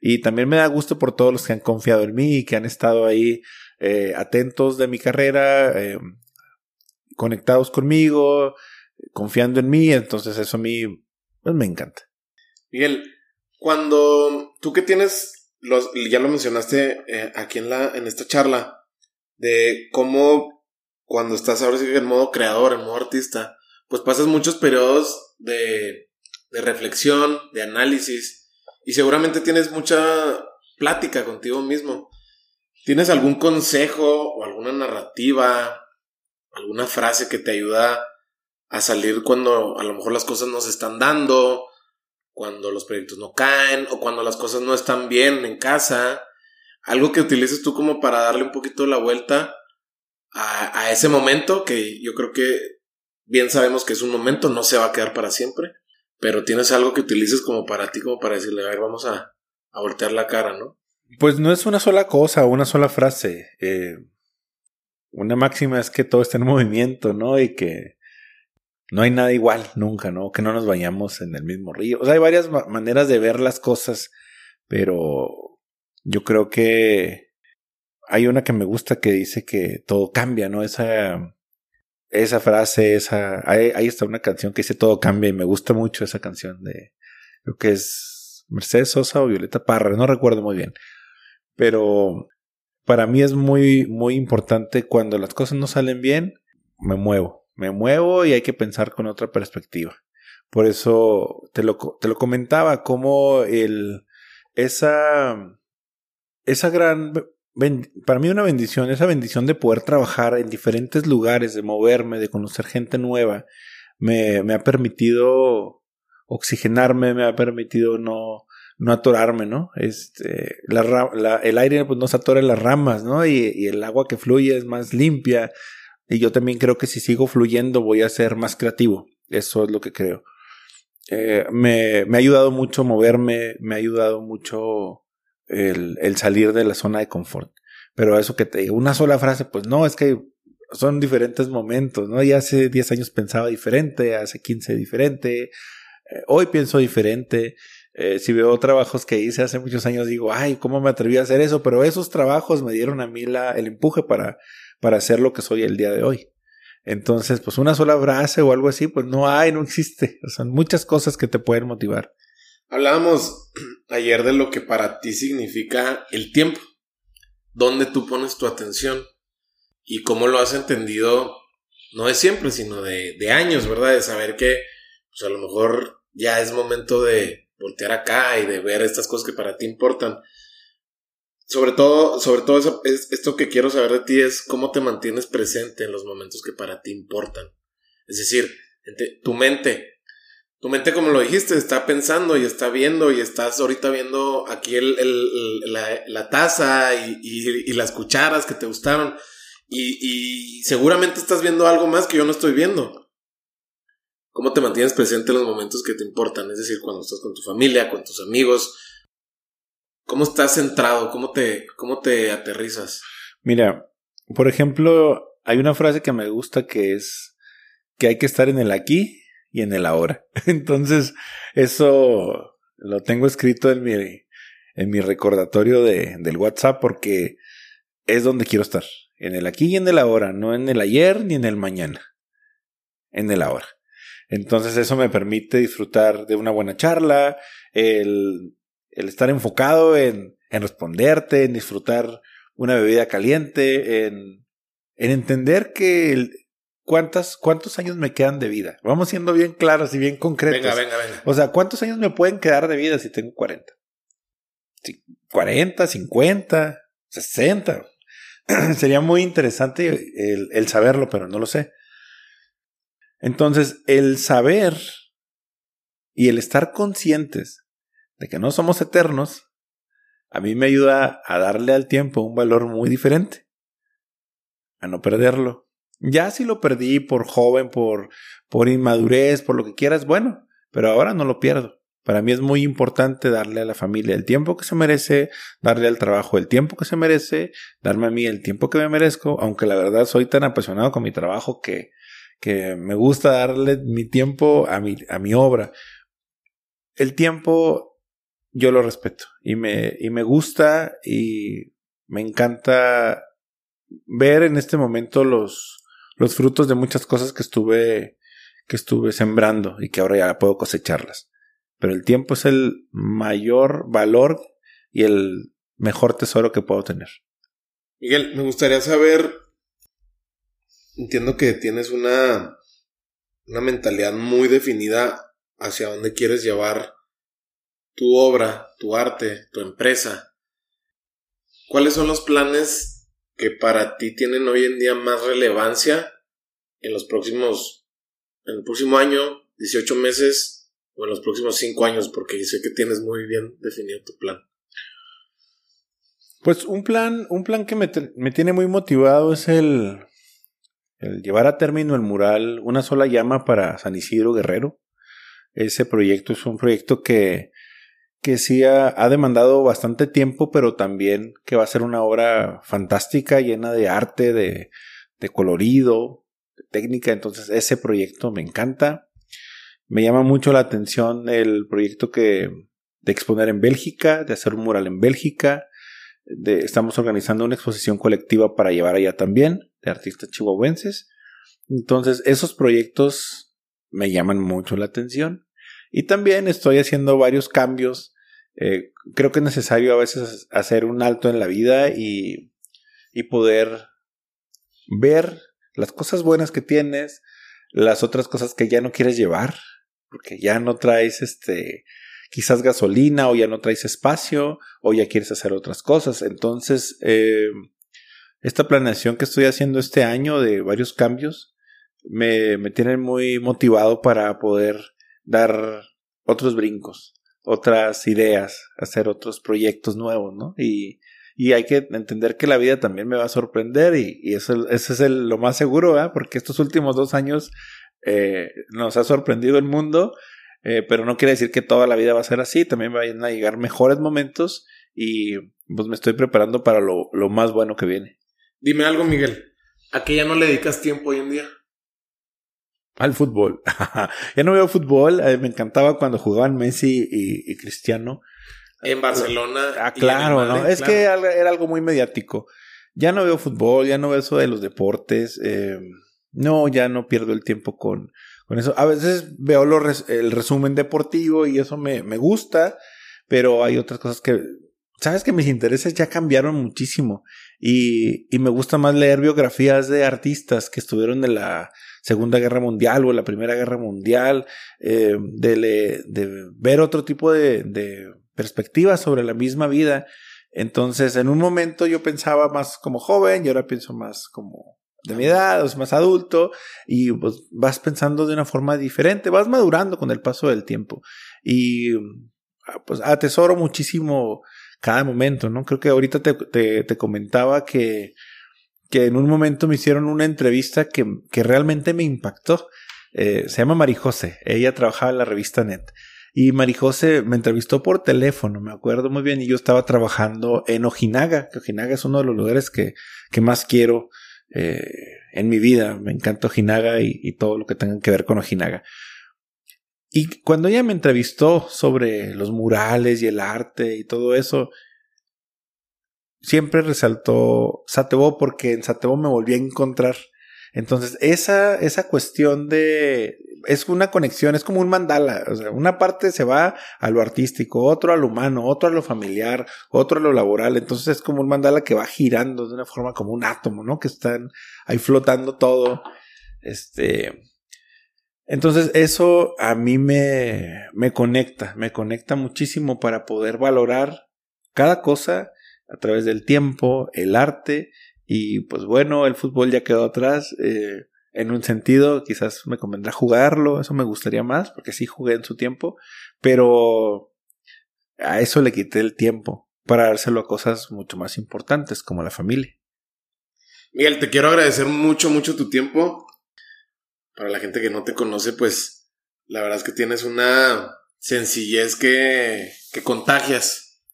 y también me da gusto por todos los que han confiado en mí y que han estado ahí eh, atentos de mi carrera eh, conectados conmigo confiando en mí entonces eso a mí pues, me encanta Miguel cuando tú que tienes los ya lo mencionaste aquí en la en esta charla de cómo cuando estás ahora sí en modo creador, en modo artista, pues pasas muchos periodos de, de reflexión, de análisis, y seguramente tienes mucha plática contigo mismo. ¿Tienes algún consejo o alguna narrativa, alguna frase que te ayuda a salir cuando a lo mejor las cosas no se están dando, cuando los proyectos no caen o cuando las cosas no están bien en casa? Algo que utilices tú como para darle un poquito la vuelta a, ese momento que yo creo que bien sabemos que es un momento, no se va a quedar para siempre, pero tienes algo que utilices como para ti, como para decirle, a ver, vamos a, a voltear la cara, ¿no? Pues no es una sola cosa, una sola frase. Eh, una máxima es que todo está en movimiento, ¿no? Y que no hay nada igual nunca, ¿no? Que no nos vayamos en el mismo río. O sea, hay varias maneras de ver las cosas, pero yo creo que hay una que me gusta que dice que todo cambia, ¿no? Esa, esa frase, esa, ahí, está una canción que dice todo cambia y me gusta mucho esa canción de, creo que es Mercedes Sosa o Violeta Parra, no recuerdo muy bien. Pero para mí es muy, muy importante cuando las cosas no salen bien, me muevo, me muevo y hay que pensar con otra perspectiva. Por eso te lo, te lo comentaba, como el, esa, esa gran para mí una bendición, esa bendición de poder trabajar en diferentes lugares, de moverme, de conocer gente nueva, me, me ha permitido oxigenarme, me ha permitido no, no atorarme, ¿no? Este, la, el aire pues no atora en las ramas, ¿no? Y, el agua que fluye es más limpia. Y yo también creo que si sigo fluyendo voy a ser más creativo. Eso es lo que creo. Eh, me, me ha ayudado mucho moverme, me ha ayudado mucho el, el salir de la zona de confort. Pero eso que te digo, una sola frase, pues no, es que son diferentes momentos, ¿no? Ya hace 10 años pensaba diferente, hace 15 diferente, eh, hoy pienso diferente. Eh, si veo trabajos que hice hace muchos años, digo, ay, ¿cómo me atreví a hacer eso? Pero esos trabajos me dieron a mí la, el empuje para, para hacer lo que soy el día de hoy. Entonces, pues una sola frase o algo así, pues no hay, no existe. Son muchas cosas que te pueden motivar. Hablábamos ayer de lo que para ti significa el tiempo, dónde tú pones tu atención y cómo lo has entendido, no de siempre, sino de, de años, ¿verdad? De saber que pues a lo mejor ya es momento de voltear acá y de ver estas cosas que para ti importan. Sobre todo, sobre todo eso, es, esto que quiero saber de ti es cómo te mantienes presente en los momentos que para ti importan. Es decir, tu mente, tu mente, como lo dijiste, está pensando y está viendo y estás ahorita viendo aquí el, la, taza y, las cucharas que te gustaron y, seguramente estás viendo algo más que yo no estoy viendo. ¿Cómo te mantienes presente en los momentos que te importan? Es decir, cuando estás con tu familia, con tus amigos. ¿Cómo estás centrado? ¿Cómo te, cómo te aterrizas? Mira, por ejemplo, hay una frase que me gusta que es que hay que estar en el aquí y en el ahora. Entonces, eso lo tengo escrito en mi, en mi recordatorio de, del WhatsApp porque es donde quiero estar. En el aquí y en el ahora, no en el ayer ni en el mañana. En el ahora. Entonces eso me permite disfrutar de una buena charla, el, el estar enfocado en, en responderte, en disfrutar una bebida caliente, en, en entender que el, ¿cuántas, ¿cuántos años me quedan de vida? Vamos siendo bien claros y bien concretos. Venga, venga, venga. O sea, ¿cuántos años me pueden quedar de vida si tengo 40? 40, 50, 60. Sería muy interesante el, el saberlo, pero no lo sé. Entonces, el saber y el estar conscientes de que no somos eternos, a mí me ayuda a darle al tiempo un valor muy diferente, a no perderlo, ya si lo perdí por joven, por, por inmadurez, por lo que quieras, bueno, pero ahora no lo pierdo. Para mí es muy importante darle a la familia el tiempo que se merece, darle al trabajo el tiempo que se merece, darme a mí el tiempo que me merezco, aunque la verdad soy tan apasionado con mi trabajo que, que me gusta darle mi tiempo a mi, a mi obra. El tiempo yo lo respeto y me, y me gusta y me encanta ver en este momento los, los frutos de muchas cosas que estuve, que estuve sembrando y que ahora ya puedo cosecharlas. Pero el tiempo es el mayor valor y el mejor tesoro que puedo tener. Miguel, me gustaría saber, entiendo que tienes una, una mentalidad muy definida hacia dónde quieres llevar tu obra, tu arte, tu empresa. ¿Cuáles son los planes que para ti tienen hoy en día más relevancia en los próximos, en el próximo año, 18 meses o en los próximos 5 años? Porque sé que tienes muy bien definido tu plan. Pues un plan, un plan que me, me tiene muy motivado es el, el llevar a término el mural Una sola llama para San Isidro Guerrero. Ese proyecto es un proyecto que que sí ha, demandado bastante tiempo, pero también que va a ser una obra fantástica, llena de arte, de, colorido, de técnica. Entonces, ese proyecto me encanta. Me llama mucho la atención el proyecto que de exponer en Bélgica, de hacer un mural en Bélgica. Estamos organizando una exposición colectiva para llevar allá también, de artistas chihuahuenses. Entonces, esos proyectos me llaman mucho la atención. Y también estoy haciendo varios cambios. Eh, creo que es necesario a veces hacer un alto en la vida y, y poder ver las cosas buenas que tienes, las otras cosas que ya no quieres llevar, porque ya no traes este quizás gasolina o ya no traes espacio o ya quieres hacer otras cosas. Entonces, eh, esta planeación que estoy haciendo este año de varios cambios me, me tiene muy motivado para poder dar otros brincos, otras ideas, hacer otros proyectos nuevos, ¿no? Y, y hay que entender que la vida también me va a sorprender y, y eso, es el, lo más seguro, ¿verdad? Porque estos últimos dos años eh, nos ha sorprendido el mundo, eh, pero no quiere decir que toda la vida va a ser así, también van a llegar mejores momentos y pues me estoy preparando para lo, lo más bueno que viene. Dime algo, Miguel, ¿a qué ya no le dedicas tiempo hoy en día? Al fútbol. ya no veo fútbol. Eh, me encantaba cuando jugaban Messi y, Cristiano. En Barcelona. Ah, claro, ¿no? Es que era algo muy mediático. Ya no veo fútbol, ya no veo eso de los deportes. Eh, no, ya no pierdo el tiempo con, con eso. A veces veo el resumen deportivo y eso me, me gusta, pero hay otras cosas que sabes que mis intereses ya cambiaron muchísimo y, y, me gusta más leer biografías de artistas que estuvieron en la Segunda Guerra Mundial o la Primera Guerra Mundial, eh, de, ver otro tipo de, perspectivas sobre la misma vida. Entonces, en un momento yo pensaba más como joven y ahora pienso más como de mi edad, más adulto, y pues, vas pensando de una forma diferente, vas madurando con el paso del tiempo. Y ah, pues atesoro muchísimo cada momento, ¿no? Creo que ahorita te, te comentaba que que en un momento me hicieron una entrevista que, que realmente me impactó. Eh, se llama Marijose, ella trabajaba en la revista Net. Y Marijose me entrevistó por teléfono, me acuerdo muy bien, y yo estaba trabajando en Ojinaga, que Ojinaga es uno de los lugares que, que más quiero eh, en mi vida. Me encanta Ojinaga y, y todo lo que tenga que ver con Ojinaga. Y cuando ella me entrevistó sobre los murales y el arte y todo eso, siempre resaltó Satebo porque en Satebo me volví a encontrar. Entonces, esa, esa cuestión de, es una conexión, es como un mandala, o sea, una parte se va a lo artístico, otro a lo humano, otro a lo familiar, otro a lo laboral, entonces es como un mandala que va girando de una forma como un átomo, ¿no? Que están ahí flotando todo, este, entonces eso a mí me, me conecta, me conecta muchísimo para poder valorar cada cosa a través del tiempo, el arte y pues bueno, el fútbol ya quedó atrás. Eh, en un sentido, quizás me convendrá jugarlo, eso me gustaría más, porque sí jugué en su tiempo, pero a eso le quité el tiempo para dárselo a cosas mucho más importantes como la familia. Miguel, te quiero agradecer mucho, mucho tu tiempo. Para la gente que no te conoce, pues La verdad es que tienes una sencillez que, que contagias.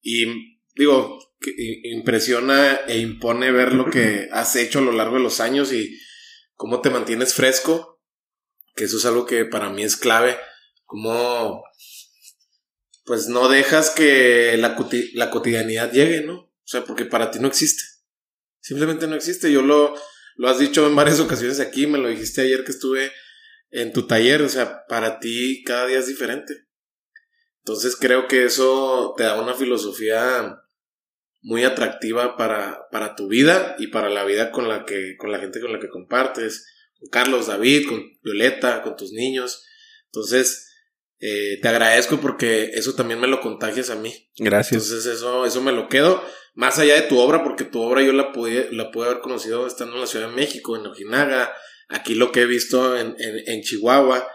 Y digo, que impresiona e impone ver lo que has hecho a lo largo de los años y cómo te mantienes fresco, que eso es algo que para mí es clave, cómo pues no dejas que la, la cotidianidad llegue, ¿no? O sea, porque para ti no existe. Simplemente no existe. Yo lo, lo has dicho en varias ocasiones aquí, me lo dijiste ayer que estuve en tu taller, o sea, para ti cada día es diferente. Entonces creo que eso te da una filosofía muy atractiva para, para tu vida y para la vida con la que, con la gente con la que compartes, con Carlos, David, con Violeta, con tus niños. Entonces, eh, te agradezco porque eso también me lo contagias a mí. Gracias. Entonces, eso, eso me lo quedo. Más allá de tu obra, porque tu obra yo la pude, la pude haber conocido estando en la Ciudad de México, en Ojinaga, aquí lo que he visto en, en, en Chihuahua,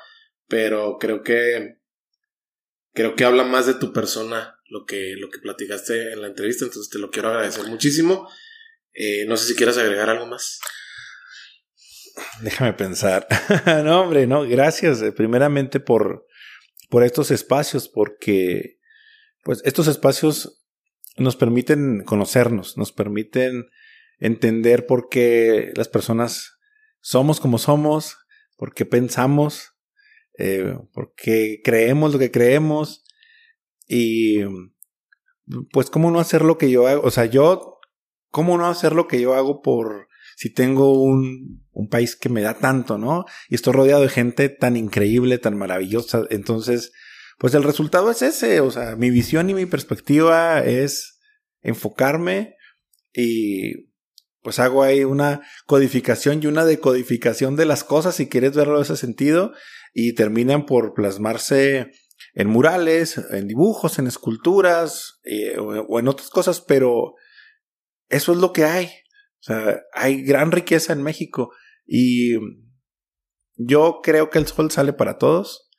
pero creo que creo que habla más de tu persona lo que, lo que platicaste en la entrevista, entonces te lo quiero agradecer muchísimo. Eh, no sé si quieras agregar algo más. Déjame pensar. no, hombre, no, gracias. Eh, primeramente por, por estos espacios, porque pues estos espacios nos permiten conocernos, nos permiten entender por qué las personas somos como somos, por qué pensamos, eh, por qué creemos lo que creemos y pues cómo no hacer lo que yo hago, o sea, yo, cómo no hacer lo que yo hago por si tengo un, un país que me da tanto, ¿no? Y estoy rodeado de gente tan increíble, tan maravillosa, entonces, pues el resultado es ese, o sea, mi visión y mi perspectiva es enfocarme y pues hago ahí una codificación y una decodificación de las cosas, si quieres verlo en ese sentido, y terminan por plasmarse en murales, en dibujos, en esculturas eh, o, en otras cosas, pero eso es lo que hay. Hay gran riqueza en México y yo creo que el sol sale para todos.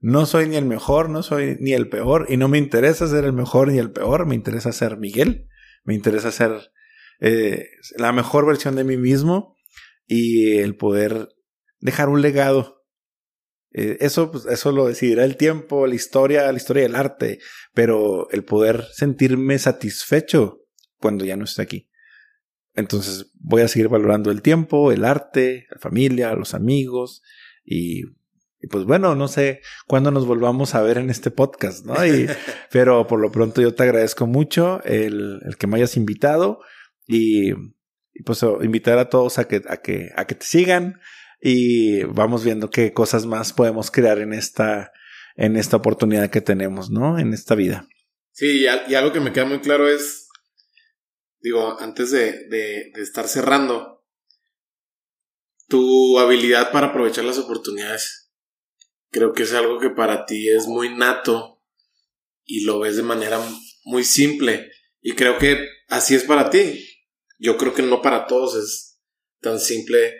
No soy ni el mejor, no soy ni el peor y no me interesa ser el mejor ni el peor, me interesa ser Miguel, me interesa ser eh, la mejor versión de mí mismo y el poder dejar un legado eh, eso, pues, eso lo decidirá el tiempo, la historia, la historia del arte, pero el poder sentirme satisfecho cuando ya no esté aquí. Entonces voy a seguir valorando el tiempo, el arte, la familia, los amigos y, pues bueno, no sé cuándo nos volvamos a ver en este podcast, ¿no? Y, pero por lo pronto yo te agradezco mucho el, el que me hayas invitado y, y pues invitar a todos a que, a que, a que te sigan, y vamos viendo qué cosas más podemos crear en esta, en esta oportunidad que tenemos, ¿no? En esta vida. Sí, y, algo que me queda muy claro es, digo, antes de, de, de estar cerrando, tu habilidad para aprovechar las oportunidades, creo que es algo que para ti es muy nato y lo ves de manera muy simple. Y creo que así es para ti. Yo creo que no para todos es tan simple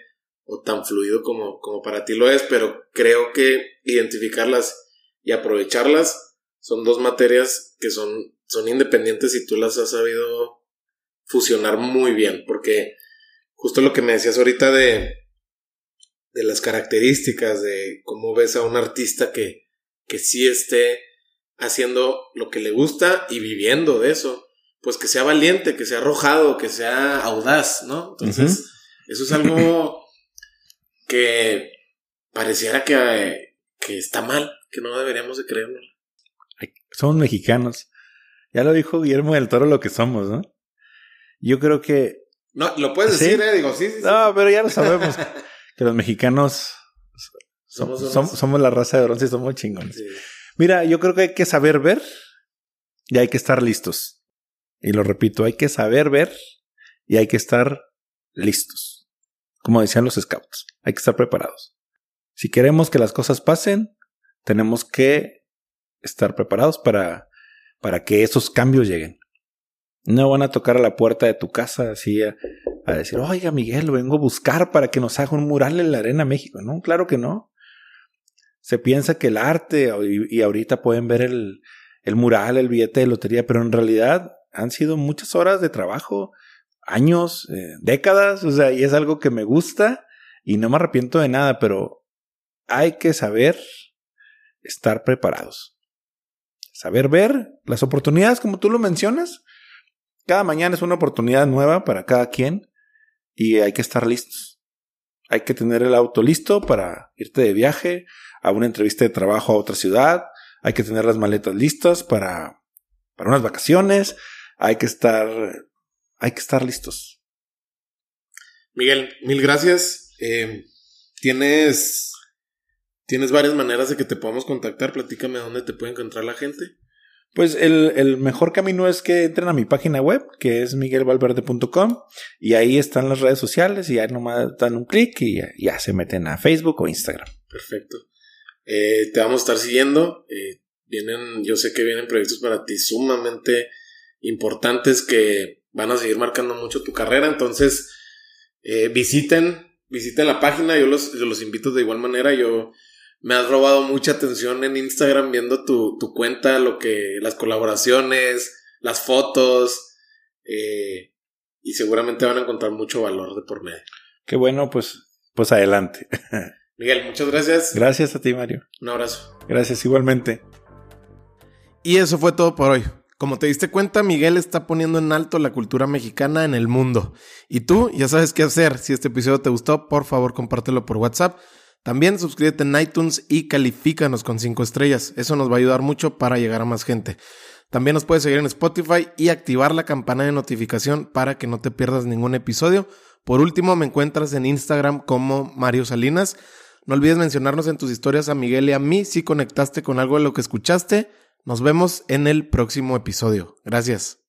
o tan fluido como, como para ti lo es, pero creo que identificarlas y aprovecharlas son dos materias que son, son independientes y tú las has sabido fusionar muy bien, porque justo lo que me decías ahorita de, de las características, de cómo ves a un artista que, que sí esté haciendo lo que le gusta y viviendo de eso, pues que sea valiente, que sea arrojado, que sea audaz, ¿no? Entonces, eso es algo que pareciera que, que está mal, que no deberíamos de creerlo. Somos mexicanos. Ya lo dijo Guillermo del Toro lo que somos, ¿no? Yo creo que... No, lo puedes decir, ¿eh? Digo, sí, sí, No, pero ya lo sabemos. que los mexicanos somos, somos, la raza de bronce y somos chingones. Mira, yo creo que hay que saber ver y hay que estar listos. Y lo repito, hay que saber ver y hay que estar listos como decían los scouts, hay que estar preparados. Si queremos que las cosas pasen, tenemos que estar preparados para, para que esos cambios lleguen. No van a tocar a la puerta de tu casa así a, decir, oiga Miguel, lo vengo a buscar para que nos haga un mural en la Arena México. No, claro que no. Se piensa que el arte, y, ahorita pueden ver el, el mural, el billete de lotería, pero en realidad han sido muchas horas de trabajo, años, eh, décadas, o sea, y es algo que me gusta y no me arrepiento de nada, pero hay que saber estar preparados. Saber ver las oportunidades, como tú lo mencionas. Cada mañana es una oportunidad nueva para cada quien y hay que estar listos. Hay que tener el auto listo para irte de viaje a una entrevista de trabajo a otra ciudad. Hay que tener las maletas listas para, para unas vacaciones. Hay que estar, hay que estar listos. Miguel, mil gracias. Eh, tienes, tienes varias maneras de que te podamos contactar. Platícame dónde te puede encontrar la gente. Pues el, mejor camino es que entren a mi página web, que es miguelvalverde.com, y ahí están las redes sociales, y ahí nomás dan un clic y ya, se meten a Facebook o Instagram. Perfecto. Eh, te vamos a estar siguiendo. Eh, vienen, yo sé que vienen proyectos para ti sumamente importantes que van a seguir marcando mucho tu carrera. Entonces, eh, visiten, visiten la página. Yo los, los invito de igual manera. Yo me has robado mucha atención en Instagram viendo tu, tu cuenta, lo que, las colaboraciones, las fotos, eh, y seguramente van a encontrar mucho valor de por medio. Qué bueno, pues, pues adelante. Miguel, muchas gracias. Gracias a ti, Mario. Un abrazo. Gracias igualmente. Y eso fue todo por hoy. Como te diste cuenta, Miguel está poniendo en alto la cultura mexicana en el mundo. Y tú ya sabes qué hacer. Si este episodio te gustó, por favor compártelo por WhatsApp también suscríbete en iTunes y califícanos con 5 estrellas. Eso nos va a ayudar mucho para llegar a más gente. También nos puedes seguir en Spotify y activar la campana de notificación para que no te pierdas ningún episodio. Por último, me encuentras en Instagram como Mario Salinas. No olvides mencionarnos en tus historias a Miguel y a mí si conectaste con algo de lo que escuchaste. Nos vemos en el próximo episodio. Gracias.